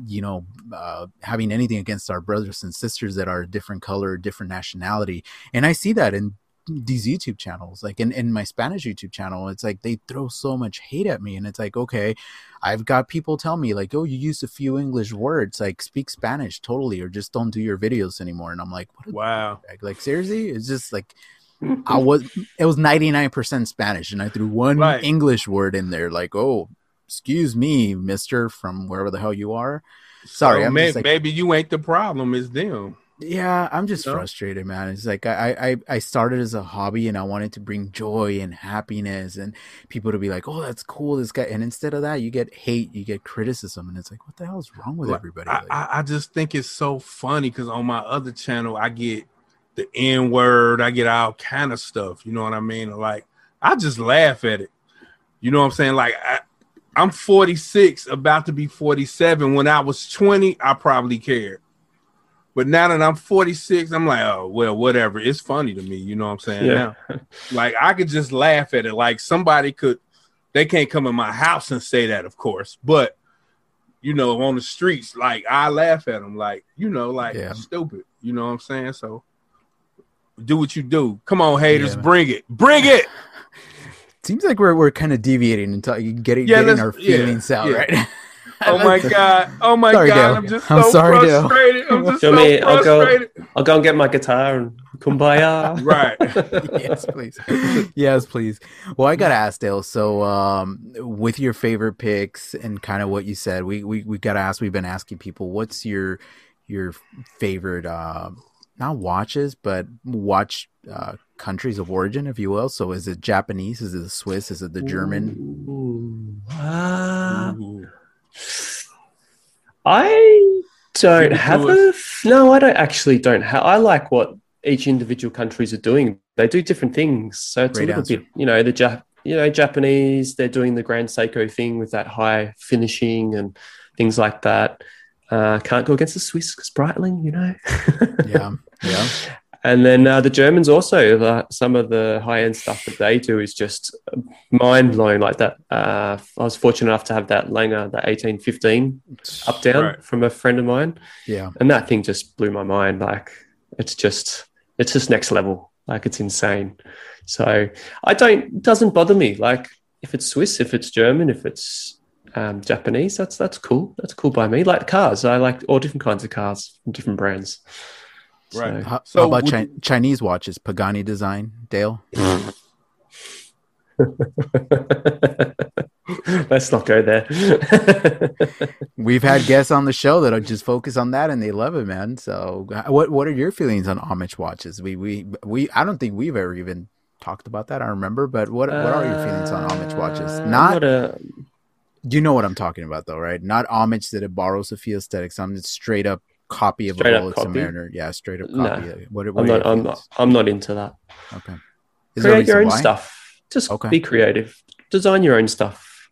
you know, uh, having anything against our brothers and sisters that are different color, different nationality. And I see that in these YouTube channels, like in, in my Spanish YouTube channel, it's like they throw so much hate at me. And it's like, okay, I've got people tell me, like, oh, you used a few English words, like speak Spanish totally, or just don't do your videos anymore. And I'm like, what? Wow. douchebag. Like, seriously? It's just like, I was, it was 99% Spanish, and I threw one Right. English word in there, like, oh, excuse me, mister, from wherever the hell you are. Sorry, So I'm may- just like- maybe you ain't the problem. It's them. Yeah, I'm just frustrated, man. It's like I, I I started as a hobby and I wanted to bring joy and happiness and people to be like, oh, that's cool, this guy. And instead of that, you get hate, you get criticism, and it's like, what the hell is wrong with Like, everybody? I, Like, I, I just think it's so funny because on my other channel, I get the N word, I get all kind of stuff. You know what I mean? Like, I just laugh at it. You know what I'm saying? Like, I, I'm 46, about to be 47. When I was 20, I probably cared. But now that I'm 46, I'm like, oh, well, whatever. It's funny to me. You know what I'm saying? Yeah. Now, like, I could just laugh at it. Like, somebody could, they can't come in my house and say that, of course. But, you know, on the streets, like, I laugh at them, like, you know, like, Yeah. stupid. You know what I'm saying? So, do what you do. Come on, haters, Yeah. bring it. Bring it. seems like we're we're kind of deviating and talking, getting Yeah, getting our yeah, feelings out, right? Oh my god! Oh my Sorry, god! Dale. I'm just I'm so sorry, Dale. frustrated. I'm just Show so me, I'll go- I'll go and get my guitar and kumbaya. Right. yes, please. yes, please. Well, I gotta ask Dale. So, um, with your favorite picks and kind of what you said, we we we gotta ask. We've been asking people, what's your your favorite, uh, not watches, but watch uh, countries of origin, if you will. So, is it Japanese? Is it the Swiss? Is it the German? Ooh. Ah. Ooh. I don't have a no. I don't actually don't have. I like what each individual countries are doing. They do different things, so it's Great a little answer. bit. You know, the Jap, you know, Japanese. They're doing the Grand Seiko thing with that high finishing and things like that. Uh, can't go against the Swiss because Breitling, you know. Yeah, yeah. And then uh, the Germans also, uh, some of the high end stuff that they do is just mind blowing like that. Uh, I was fortunate enough to have that Lange, the 1815 up down Right. from a friend of mine. Yeah, And that thing just blew my mind. Like it's just, it's just next level. Like it's insane. So I don't, it doesn't bother me. Like if it's Swiss, if it's German, if it's um, Japanese, that's, that's cool. That's cool by me. Like cars. I like all different kinds of cars from different brands. So- Right. How, So how about Chi- you- Chinese watches? Pagani design, Dale. Let's not go there. We've had guests on the show that are just focus on that and they love it, man. So, what what are your feelings on homage watches? We we we I don't think we've ever even talked about that. I remember, but what what are your feelings on homage watches? Uh, Not a, you know what I'm talking about though, right? Not homage that it borrows a few aesthetics. I'm just straight up copy of Straight a up Rolex copy? Submariner. Yeah, straight up Nah. copy. What, what I'm not. I'm not. I'm not into that. Okay. Is Create your own why? stuff. Just Okay. be creative. Design your own stuff.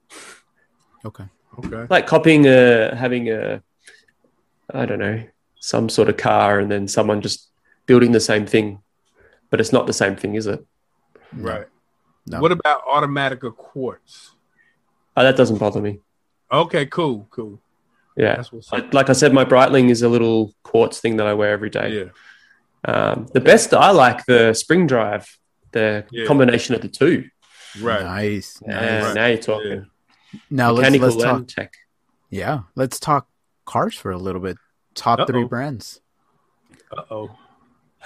Okay. Okay. Like copying a having a, I don't know, some sort of car, and then someone just building the same thing, but it's not the same thing, is it? Right. No. What about Automatica quartz? Oh, that doesn't bother me. Okay, cool, cool. Yeah. That's what's. Like, like I said, my Breitling is a little quartz thing that I wear every day. Yeah. Um, the best I like the spring drive, the Yeah. combination of the two. Right. Nice. Yeah, nice. Right. now you're talking Now let's let's talk. tech. Yeah, let's talk cars for a little bit. Top three Uh-oh. brands. Uh oh.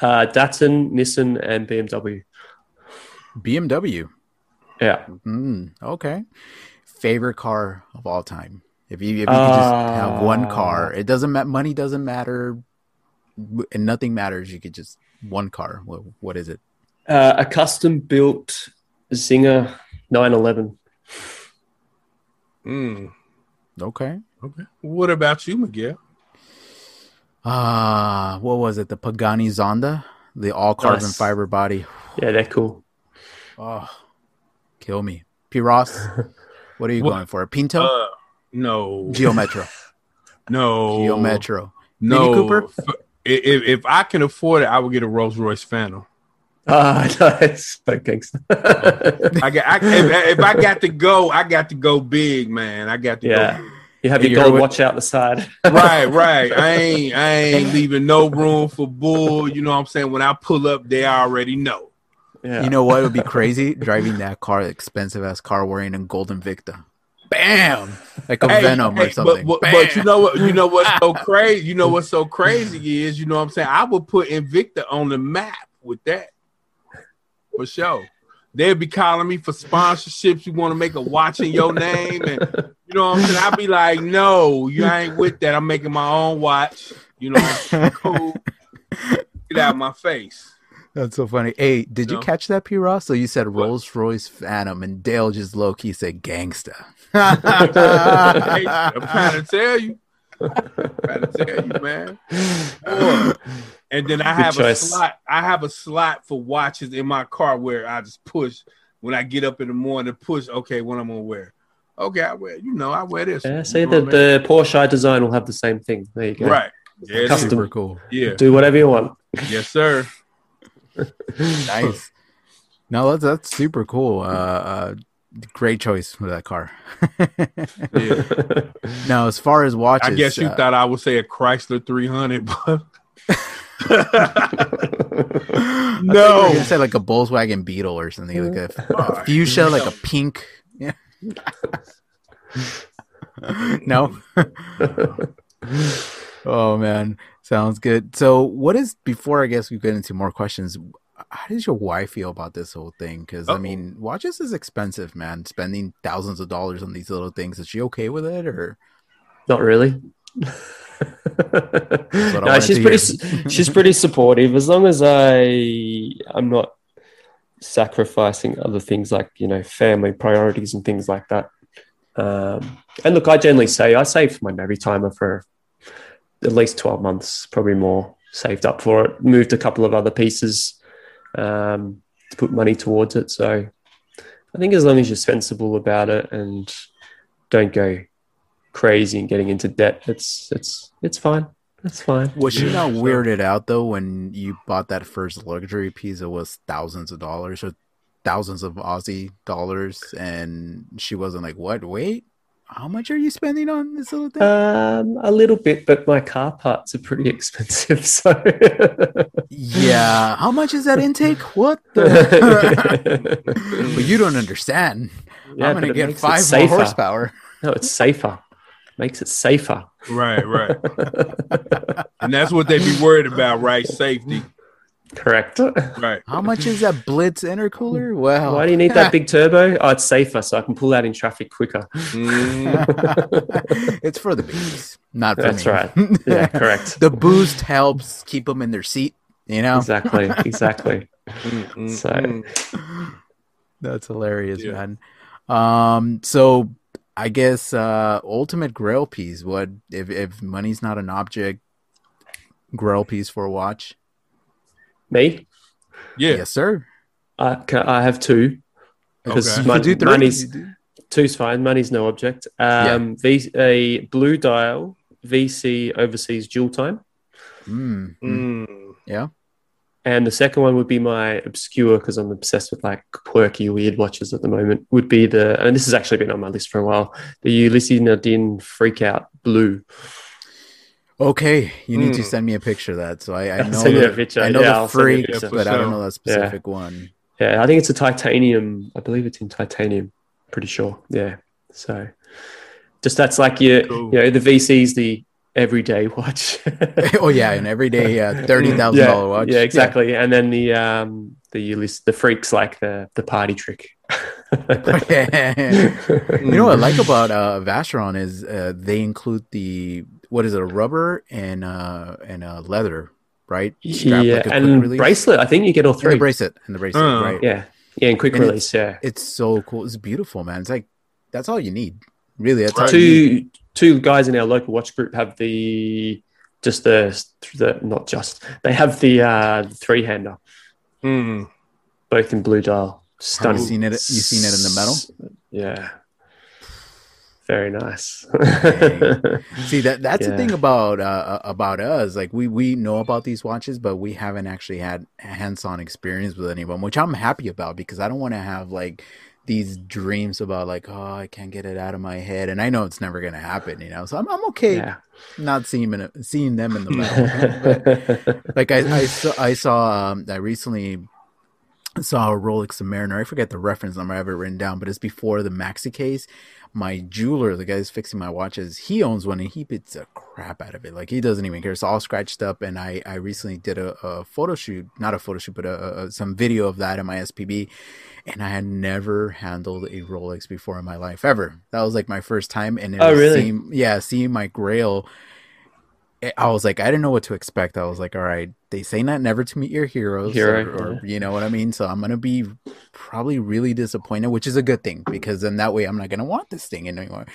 Uh, Datsun, Nissan, and BMW. BMW. Yeah. Mm, okay. Favorite car of all time. If you if you could just have one Uh, car, it doesn't matter. Money doesn't matter, and nothing matters. You could just one car. What, what is it? Uh, a custom built Singer 911. Mm. Okay. Okay. What about you, Miguel? Ah, what was it? The Pagani Zonda, the all carbon Nice. fiber body. Yeah, they're cool. Oh, kill me. P. Ross, what are you What? going for? A Pinto? Uh, no. Geo Metro. no. Geo Metro. No. Mini Cooper? If, if I can afford it, I would get a Rolls Royce Phantom. Ah, no, it's so. I got. I, if, if I got to go, I got to go big, man. I got to yeah. You have your gold watch out the side. Right, right. I ain't. I ain't leaving no room for bull. You know what I'm saying? When I pull up, they already know. Yeah. You know what would be crazy? Driving that car, expensive ass car, wearing a gold Invicta. Bam! Like a Hey, Venom hey, or something. But, but, but you know what? You know what's so crazy? You know what's so crazy is you know what I'm saying. I would put Invicta on the map with that for sure. They'd be calling me for sponsorships. You want to make a watch in your name, and you know what I'm saying. I'd be like, no, you ain't with that. I'm making my own watch. You know, cool. Get out of my face. That's so funny. Hey, did you No. catch that, P. Ross? So you said Rolls Royce Phantom, and Dale just low key said gangsta. Hey, I'm trying to tell you. I'm trying to tell you, man. Boy. And then I have a slot. I have a slot for watches in my car where I just push when I get up in the morning. Push. Okay, what I'm gonna wear. Okay, I wear. You know, I wear this. Yeah, You see, know the, what I Porsche design will have the same thing. There you go. right. Yeah. Custom. Super cool. yeah. Do whatever you want. Yes, sir. Nice. No, that's that's super cool. Uh, uh, great choice for that car. Yeah. now, as far as watches, I guess you uh, thought I would say a Chrysler 300, but I you No. say like a Volkswagen Beetle or something like a, a fuchsia, like a pink. Yeah. no. oh man, sounds good. So, what is before? I guess we get into more questions. How does your wife feel about this whole thing? Because I mean, watches is expensive, man. Spending thousands of dollars on these little things. Is she okay with it, or Not really. no, she's pretty. she's pretty supportive as long as I I'm not sacrificing other things like you know family priorities and things like that. Um, and look, I generally say I save for my Navitimer for at least 12 months, probably more saved up for it. Moved a couple of other pieces um, to put money towards it. So I think as long as you're sensible about it and don't go crazy and getting into debt, it's it's it's fine. That's fine. Was she not weirded out though when you bought that first luxury piece? It was thousands of dollars or thousands of Aussie dollars, and she wasn't like, "What? Wait, how much are you spending on this little thing?" Um, a little bit, but my car parts are pretty expensive. So yeah, how much is that intake? What? The? but you don't understand. Yeah, I'm gonna it get five more horsepower. No, it's safer. Makes it safer. Right, right. and that's what they'd be worried about, right? Safety. Correct. Right. How much is that Blitz intercooler? Well, Why do you need that big turbo? Oh, it's safer, so I can pull out in traffic quicker. Mm, it's for the babies, not for That's me. right. Yeah, correct. the boost helps keep them in their seat. You know, Exactly. Exactly. So- that's hilarious, Yeah. man. Um, so I guess uh, ultimate Grail piece. What if if money's not an object? Grail piece for a watch. Me, Yeah. Yes, sir. I, ca- I have two. Because Okay. Mon- could do three. money's You do- two's fine. Money's no object. Um, v, a blue dial VC overseas dual time, Mm, mm. Mm. and the second one would be my obscure because I'm obsessed with like quirky, weird watches at the moment. Would be the and this has actually been on my list for a while. The Ulysses Nardin Freakout Blue. Okay, you need to Mm. send me a picture of that. So I, I know send you a the, picture. I know Yeah, the freak, but I don't know that specific one. Yeah, I think it's a titanium. I believe it's in titanium. Pretty sure. Yeah. So just that's like your, Cool. you know, the VC's the everyday watch. oh yeah, an everyday uh, thirty thousand yeah, dollar watch. Yeah, exactly. And then the um the Ulysses, the freaks like the the party trick. You know what I like about uh, Vacheron is uh, they include the what is it, a rubber and uh and uh leather, right? Strap, yeah, like a and release. bracelet. I think you get all And three. the bracelet and the bracelet, Uh, right? yeah, yeah, and quick And release. Yeah, It's so cool. It's beautiful, man. It's like that's all you need. Really, that's all Right. need. two two guys in our local watch group have the just the the not just they have the uh three hander Mm. both in blue dial. Have Stunning. you seen it? You seen it in the metal? Yeah. Very nice. See that that's the thing about uh, about us. Like we we know about these watches, but we haven't actually had hands on experience with any of them, which I'm happy about because I don't want to have like these dreams about like oh I can't get it out of my head, and I know it's never gonna happen, you know. So I'm I'm okay yeah. not seeing them in, seeing them in the metal. But, like I I saw I saw um, I recently saw a Rolex Submariner. I forget the reference number. I have it written down, but it's before the maxi case. My jeweler, the guy who's fixing my watches, he owns one and he beats the crap out of it. Like he doesn't even care. It's all scratched up. And I I recently did a, a photo shoot, not a photo shoot, but a, a, some video of that in my SPB. And I had never handled a Rolex before in my life ever. That was like my first time. And it Oh, really? seeing, yeah, seeing my Grail eh, I was like, I didn't know what to expect. I was like, all right, they say not never to meet your heroes, Hero, or, or you know what I mean. So I'm gonna be probably really disappointed, which is a good thing because then that way I'm not gonna want this thing anymore.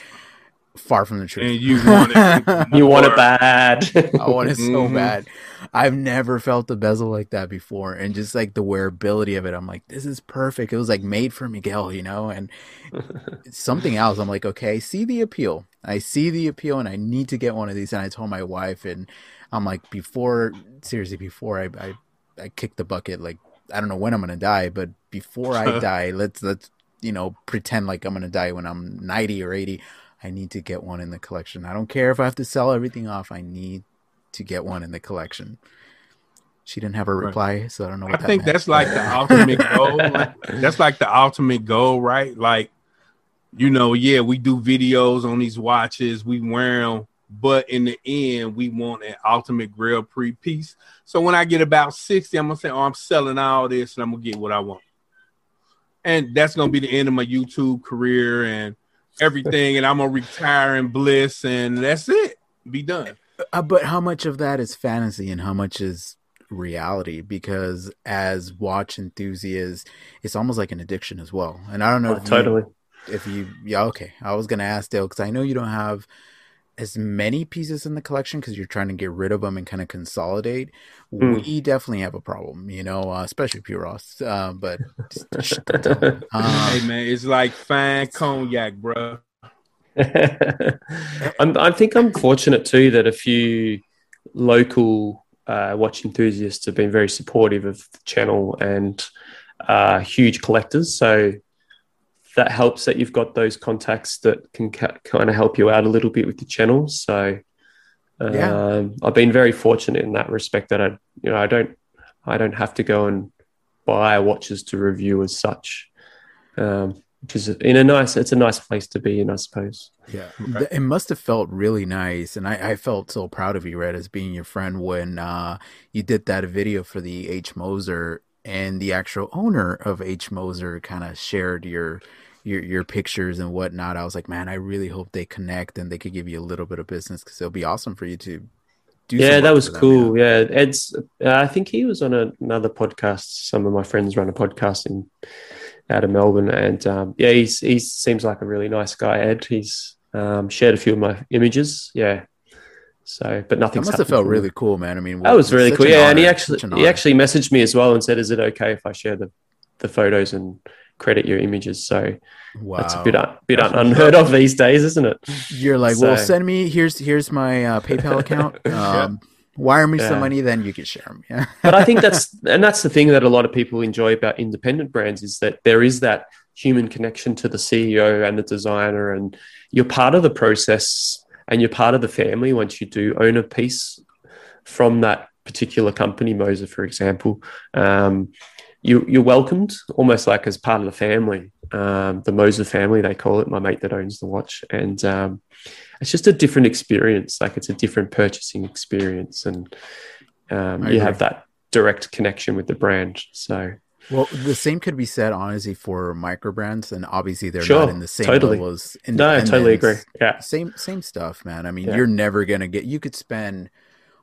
Far from the truth. And you want it. You want it bad. I want it so Mhm. bad. I've never felt a bezel like that before, and just like the wearability of it, I'm like, this is perfect. It was like made for Miguel, you know. And something else, I'm like, okay, I see the appeal. I see the appeal, and I need to get one of these. And I told my wife, and I'm like, before seriously, before I I, I kick the bucket, like I don't know when I'm gonna die, but before I die, let's let's you know pretend like I'm gonna die when I'm 90 or 80. I need to get one in the collection. I don't care if I have to sell everything off. I need to get one in the collection. She didn't have a Right. reply, so I don't know. I that think meant. that's like the ultimate goal. Like, that's like the ultimate goal, right? Like, you know, yeah, we do videos on these watches, we wear them, but in the end, we want an ultimate grail pre piece. So when I get about 60, I'm gonna say, Oh, I'm selling all this and I'm gonna get what I want. And that's gonna be the end of my YouTube career and everything, and I'm gonna retire in bliss, and that's it. Be done. Uh, but how much of that is fantasy and how much is reality? Because as watch enthusiasts, it's almost like an addiction as well. And I don't know Oh, if you- totally. if you yeah okay i was gonna ask dale because i know you don't have as many pieces in the collection because you're trying to get rid of them and kind of consolidate. Mm. We definitely have a problem, you know, uh, especially P. Ross. Uh, but just, shh, don't tell them. Uh, hey man, it's like fine cognac, bro. I'm, I think I'm fortunate too that a few local uh, watch enthusiasts have been very supportive of the channel and uh, huge collectors. So that helps that you've got those contacts that can ca- kind of help you out a little bit with the channel. So um, Yeah. I've been very fortunate in that respect that I, you know, I don't, I don't have to go and buy watches to review as such. Um, which is in a nice, it's a nice place to be in, I suppose. Yeah, Okay. It must have felt really nice, and I, I felt so proud of you, Red, as being your friend when uh, you did that video for the H Moser, and the actual owner of H Moser kind of shared your your your pictures and whatnot. I was like, man, I really hope they connect and they could give you a little bit of business because it'll be awesome for you to do. yeah, that was for them, cool. Yeah, Ed's. Uh, I think he was on a, another podcast. Some of my friends run a podcast in out of Melbourne, and um, yeah, he's he seems like a really nice guy. Ed, he's um, shared a few of my images. Yeah, so but nothing. That must have felt really cool, man. I mean, That was really cool. an Yeah, and he actually an he actually messaged me as well and said, "Is it okay if I share the the photos and credit your images?" So wow. that's a bit un- bit That's un- unheard of these days, isn't it? You're like, well, send me here's here's my uh, PayPal account. Um, Wire me Yeah. some money, then you can share them. Yeah. but I think that's and that's the thing that a lot of people enjoy about independent brands is that there is that human connection to the CEO and the designer, and you're part of the process and you're part of the family once you do own a piece from that particular company, Moser, for example. Um, you, you're welcomed almost like as part of the family. Um, the Moser family, they call it, my mate that owns the watch. And um, it's just a different experience. Like it's a different purchasing experience. And um, you have that direct connection with the brand. So Well, the same could be said honestly for micro brands, and obviously they're Sure, not in the same totally. level as no, I totally agree. Yeah. Same same stuff, man. I mean, Yeah. you're never gonna get. You could spend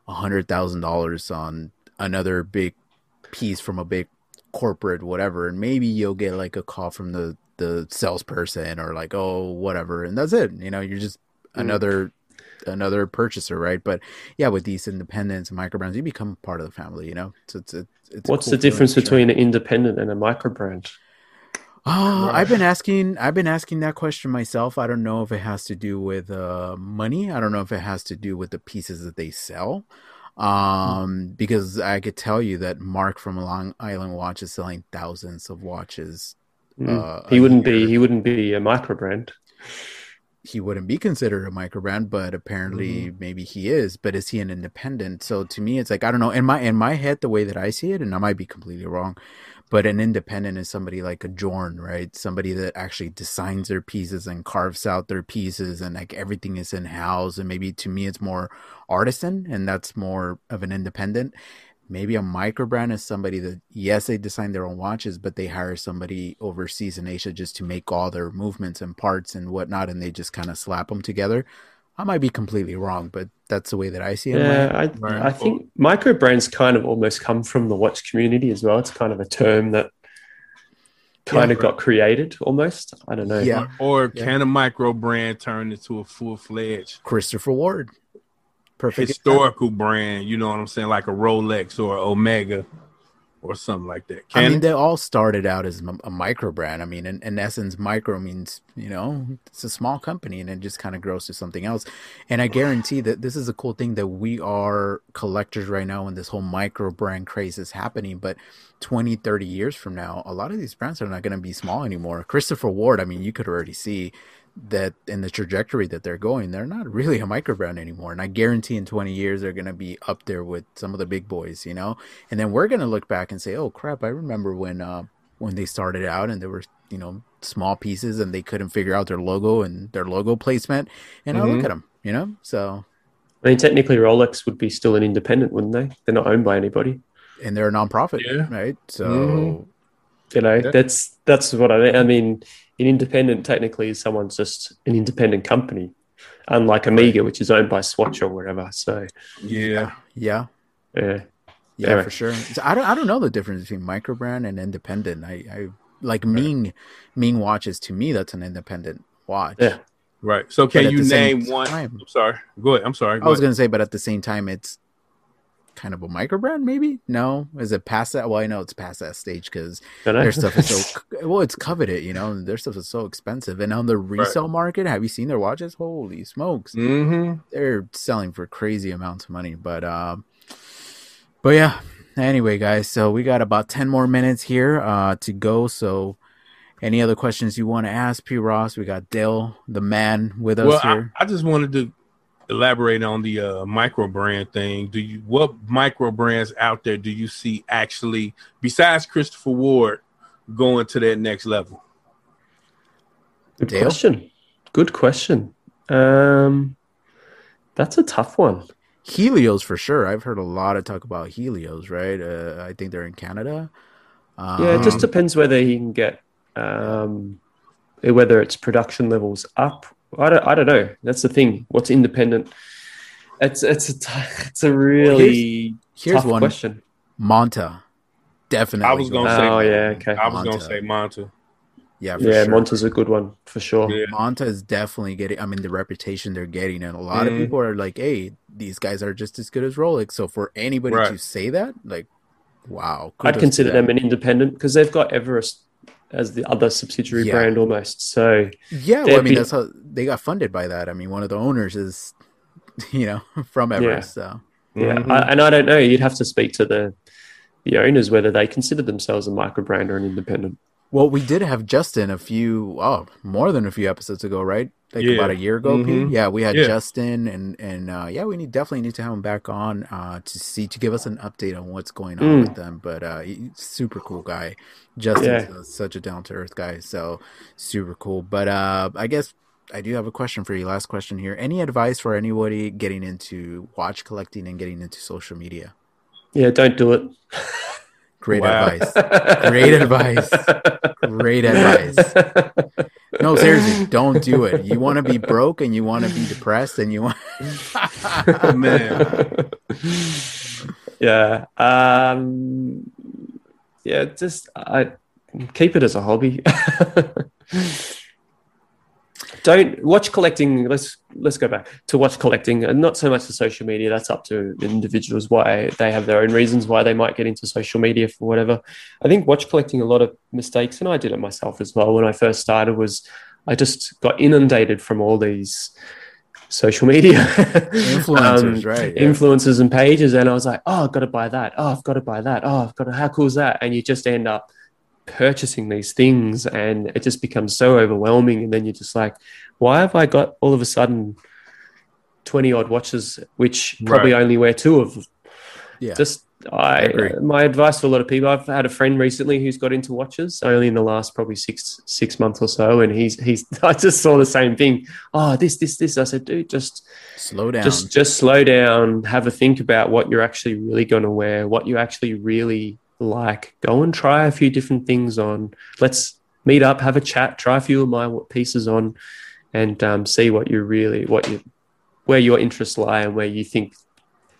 a hundred thousand dollars on another big piece from a big corporate, whatever, and maybe you'll get like a call from the the salesperson or like, oh, whatever, and that's it. You know, you're just Mm. another another purchaser, right? But yeah, with these independents and micro brands, you become part of the family. You know, so it's it's. it's What's cool the feeling difference sure. between an independent and a micro brand? Oh, Right. I've been asking. I've been asking that question myself. I don't know if it has to do with uh, money. I don't know if it has to do with the pieces that they sell. Um, because I could tell you that Mark from Long Island Watch is selling thousands of watches. Mm. Uh, he wouldn't year. be. He wouldn't be a micro brand. He wouldn't be considered a micro brand, but apparently Mm-hmm. maybe he is. But is he an independent? So to me, it's like I don't know. In my in my head, the way that I see it, and I might be completely wrong, but an independent is somebody like a Jorn, right? Somebody that actually designs their pieces and carves out their pieces, and like everything is in house. And maybe to me, it's more artisan, and that's more of an independent. Maybe a micro brand is somebody that yes, they design their own watches, but they hire somebody overseas in Asia just to make all their movements and parts and whatnot, and they just kind of slap them together. I might be completely wrong, but that's the way that I see it. Yeah. I, Right. I think micro brands kind of almost come from the watch community as well. It's kind of a term that kind Yeah. of got created almost. I don't know. Yeah. Or Yeah. can a micro brand turn into a full fledged Christopher Ward, perfect. historical brand? You know what I'm saying, like a Rolex or Omega or something like that. Can I mean, it? they all started out as a micro brand. I mean, in, in essence, micro means, you know, it's a small company and it just kind of grows to something else. And I guarantee that this is a cool thing that we are collectors right now when this whole micro brand craze is happening. But 20, 30 years from now, a lot of these brands are not going to be small anymore. Christopher Ward, I mean, you could already see that in the trajectory that they're going, they're not really a micro brand anymore. And I guarantee in 20 years, they're going to be up there with some of the big boys, you know? And then we're going to look back and say, oh crap, I remember when, uh, when they started out and there were, you know, small pieces and they couldn't figure out their logo and their logo placement. And I look Mhm. at them, you know? So, I mean, technically, Rolex would be still an independent, wouldn't they? They're not owned by anybody. and they're a nonprofit, Yeah. right? So, Mhm. You know, Yeah. that's that's what I mean. I mean, an independent technically is someone's just an independent company, unlike Omega, which is owned by Swatch or whatever. So, yeah. yeah. yeah, Yeah, Anyway. for sure. So I don't I don't know the difference between microbrand and independent. I, I like Ming Ming watches to me that's an independent watch. Yeah. Right. So can you name one? time- I'm sorry. Go ahead. I'm sorry. I was ahead. gonna say, but at the same time, it's kind of a micro brand, maybe. No, is it past that? Well, I know it's past that stage because their stuff is so well. It's coveted, you know. Their stuff is so expensive, and on the resale market, have you seen their watches? Holy smokes! Mm-hmm. they're selling for crazy amounts of money. But um, but yeah. Anyway, guys, so we got about ten more minutes here uh to go. So, any other questions you want to ask, P. Ross? We got Dale, the man, with us Well, I. I just wanted to elaborate on the uh, micro brand thing. Do you what micro brands out there do you see actually besides Christopher Ward going to that next level? Good Dale? question. Good question. Um, that's a tough one. Halios for sure. I've heard a lot of talk about Halios, right? Uh, I think they're in Canada. Um, Yeah, it just depends whether he can get um, whether it's production levels up. I don't. I don't know. That's the thing. What's independent? It's it's a t- it's a really here's tough one. question. Monta, definitely. I was gonna goes- say- Oh yeah, okay. I was Monta. gonna say Monta. yeah, for Yeah, sure. Monta's a good one for sure. Yeah. Monta is definitely getting. I mean, the reputation they're getting, and a lot of Mhm. people are like, "Hey, these guys are just as good as Rolex." So for anybody Right. to say that, like, wow, I'd consider them an independent because they've got Everest as the other subsidiary Yeah. brand almost. So Yeah, well, I mean, be- that's how they got funded by that. I mean, one of the owners is, you know, from Everest. So yeah, Mhm. I, and I don't know. You'd have to speak to the the owners whether they consider themselves a micro brand or an independent. Well, we did have Justin a few, oh, more than a few episodes ago, right? Like Yeah. about a year ago. P? Mhm. Yeah, we had Yeah. Justin, and and uh, yeah, we need definitely need to have him back on uh, to see to give us an update on what's going on Mm. with them. But uh, he's super cool guy. Justin's uh, such a down to earth guy, so super cool. But uh, I guess I do have a question for you. Last question here. Any advice for anybody getting into watch collecting and getting into social media? Yeah, don't do it. Great Wow. advice. Great advice. Great advice. No, seriously, don't do it. You want to be broke and you want to be depressed and you want. Man. yeah. Um, yeah, just I keep it as a hobby. Don't watch collecting. Let's let's go back to watch collecting, and not so much the social media. That's up to individuals why they have their own reasons why they might get into social media for whatever. I think watch collecting a lot of mistakes, and I did it myself as well when I first started. Was I just got inundated from all these social media Influencers, Um, right? Yeah. influencers and pages and i was like oh i've got to buy that oh i've got to buy that oh i've got to how cool is that and you just end up purchasing these things and it just becomes so overwhelming and then you're just like why have i got all of a sudden 20 odd watches which probably only wear two of Yeah. just I, agree. my advice to a lot of people i've had a friend recently who's got into watches only in the last probably six six months or so and he's he's i just saw the same thing oh this this this i said dude just Slow down. just just slow down have a think about what you're actually really going to wear what you actually really like go and try a few different things on let's meet up have a chat try a few of my pieces on and um, see what you really what you where your interests lie and where you think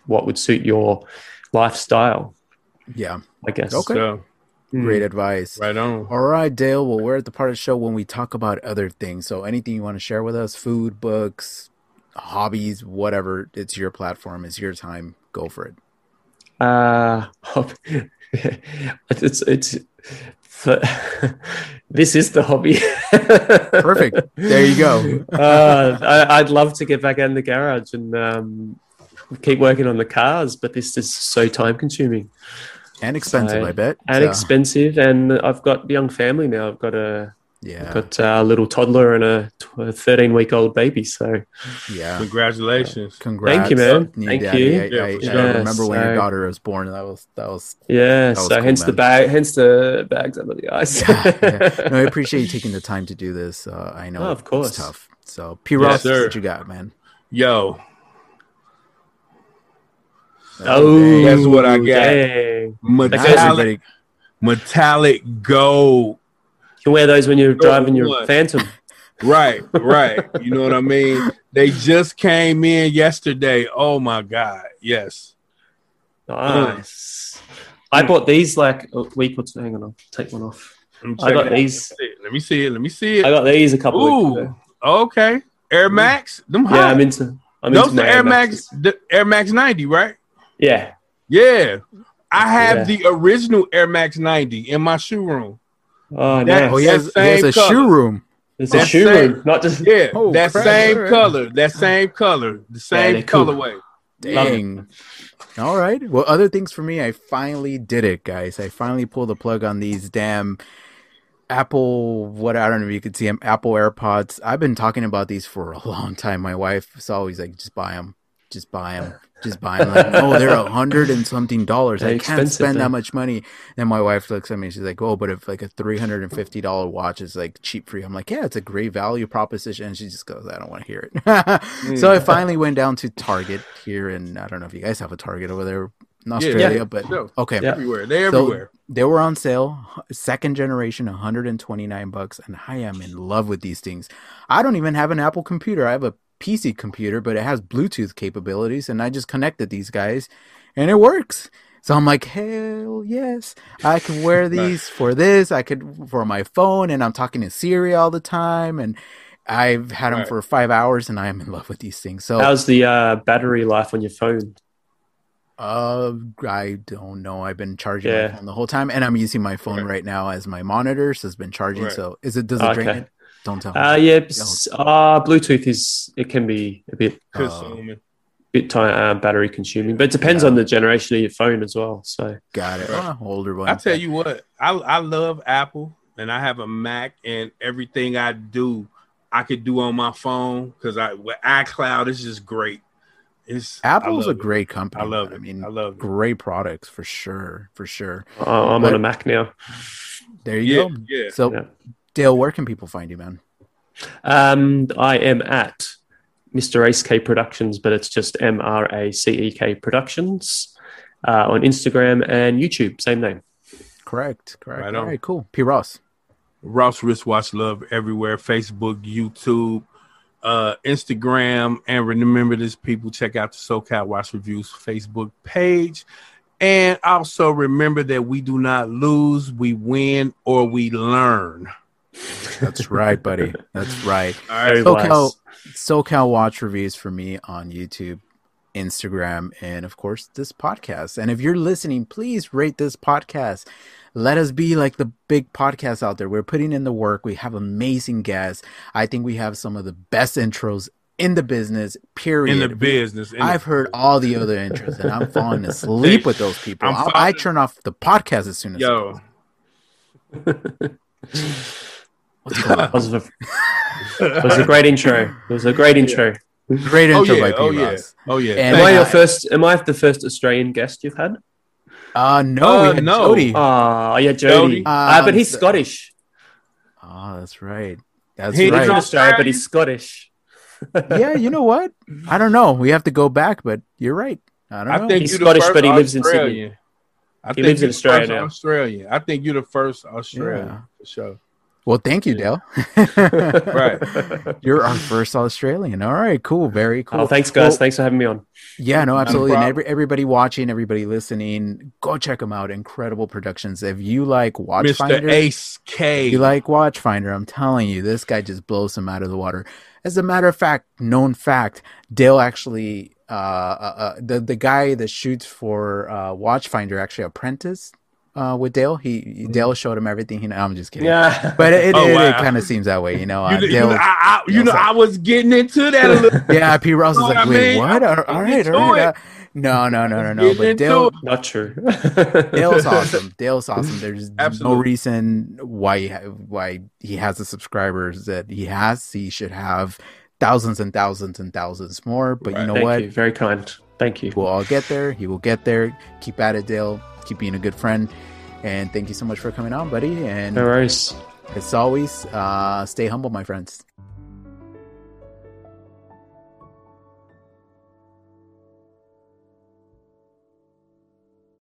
what would suit your lifestyle yeah. i guess Okay. So, Mm. Great advice. right on. All right, Dale. Well, we're at the part of the show when we talk about other things. So, anything you want to share with us food, books, hobbies, whatever. It's your platform, it's your time. Go for it. Uh, it's it's this is the hobby. Perfect. There you go. uh, I, I'd love to get back out in the garage and um, keep working on the cars, but this is so time consuming And expensive, So- I bet. and So, expensive. And I've got a young family now. I've got a yeah. got a little toddler and a 13 week old baby. So Yeah. Congratulations. Congrats. Thank you, man. new Thank daddy. you. I, Yeah, I, for I sure. remember when your daughter was born. That was that was. yeah, was so cool, hence the bag, hence the bags under the eyes. Yeah. No, I appreciate you taking the time to do this. Uh, I know Oh, of course. it's tough. So, P. Ross, sir. what you got, man? Yo, Oh, That's what I got. dang. metallic, metallic gold. Can wear those when you're driving your? Phantom. Right, right. you know what I mean? They just came in yesterday. Oh my god. Yes. Nice. I bought these like a week or two. Hang on, I'll take one off. I'm got these. Let me see it. Let me see it. I got these a couple weeks Ooh. ago. Okay. Air mm. Max, them hot. Yeah, I'm into. I'm Those into the Air Max, the Air Max 90, right? Yeah. Yeah. I have Yeah. the original Air Max 90 in my shoe room. Oh, That- nice. Oh, he has, he has a color. shoe room. It's that a shoe same- room, not just. Yeah, Oh, that crap. same Alright. color, that same color, the same they're cool. colorway. Dang. All right. Well, other things for me, I finally did it, guys. I finally pulled the plug on these damn Apple. What I don't know if you could see them. Apple AirPods. I've been talking about these for a long time. My wife is always like, "Just buy them. Just buy them. Just buy them." Like, no, they're a hundred and something dollars. They're I can't spend though. that much money. Then my wife looks at me. She's like, "Oh, but if like a three hundred and fifty dollar watch is like cheap for you," I'm like, "Yeah, it's a great value proposition." And she just goes, "I don't want to hear it." so I finally went down to Target here, and I don't know if you guys have a Target over there in Australia, yeah, but sure. okay. Yeah. Everywhere. They're So- everywhere. They were on sale, second generation, 129 bucks, and I am in love with these things. I don't even have an Apple computer. I have a PC computer, but it has Bluetooth capabilities, and I just connected these guys, and it works. So I'm like, hell yes, I can wear these for this. I could for my phone, and I'm talking to Siri all the time, and I've had them Right. for five hours, and I am in love with these things. So How's the uh, battery life on your phone? Uh, I don't know. I've been charging Yeah. my phone the whole time, and I'm using my phone Right. right, now as my monitor. So it's been charging. Right. So is it? Does it drain Okay. it? Don't tell me. Uh, yeah, s- uh, Bluetooth is it can be a bit Consuming. bit ti uh, battery consuming, but it depends Yeah. on the generation of your phone as well. So Got it. Right. Oh, older one. I tell you what, I I love Apple and I have a Mac and everything I do, I could do on my phone because I with iCloud is just great. It's Apple's a it. great company. I love it. I mean, I love it. great products for sure. For sure. uh, I'm on a Mac now. There you Yeah, go. yeah. So, Yeah. Dale, where can people find you, man? Um, I am at Mr. Ace K Productions, but it's just M R A C E K Productions uh, on Instagram and YouTube. Same name. Correct. Correct. Right All on. right. Cool. P. Ross. Ross Wristwatch Love everywhere Facebook, YouTube, uh, Instagram. And remember this, people, check out the SoCal Watch Reviews Facebook page. And also remember that we do not lose, we win, or we learn. That's right, buddy. That's right. All right. SoCal. SoCal Watch reviews for me on YouTube, Instagram, and of course this podcast. And if you're listening, please rate this podcast. Let us be like the big podcasts out there. We're putting in the work. We have amazing guests. I think we have some of the best intros in the business. Period. In the business. in I've heard all the other intros, and I'm falling asleep with those people. I turn off the podcast as soon as. Yo, What's going on? That was, a, was a great intro. It was a great intro. Great oh intro yeah, by P. oh yeah, oh yeah. And Am I your first? Am I the first Australian guest you've had? Uh, no, Uh, we had no. Jody. Oh, yeah, Jody. Jody. Uh, but Um, he's so- Scottish. Oh, that's right. That's He- He's right. from Australia, but he's Scottish. yeah, you know what? I don't know. We have to go back, but you're right. I don't I know. think He's Scottish, but he lives in Sydney. I He think lives in you're Australia now. Australian. I think you're the first Australian Yeah. for sure. Well, thank you, Dale. Right. You're our first Australian. All right, cool. Very cool. Oh, thanks, guys. Well, thanks for having me on. yeah, no, a absolutely. And every, everybody watching, everybody listening, go check them out. Incredible productions. If you like Mr. Watchfinder, Ace K. if you like Watchfinder, I'm telling you, this guy just blows them out of the water. As a matter of fact, known fact, Dale actually, uh, uh, uh the the guy that shoots for uh, Watchfinder actually apprenticed uh, with Dale. He Dale showed him everything. He, I'm just kidding. Yeah. But it, it, Oh, it, wow. kind of seems that way, you know. you, Uh, you Dale, know, I, I, you know, like- I was getting into that a little. yeah, P. Ross is like, I wait, mean? what? I'm All, all right, into all right. uh, no, no, no, no, no. But Dale. Not true. Dale's awesome. Dale's awesome. There's no reason why he why he has the subscribers that he has. He should have thousands and thousands and thousands more. But you know Thank what? you. Very kind. Thank you. We'll all get there. He will get there. Keep at it, Dale. Keep being a good friend. And thank you so much for coming on, buddy. And No worries. as always, uh, stay humble, my friends.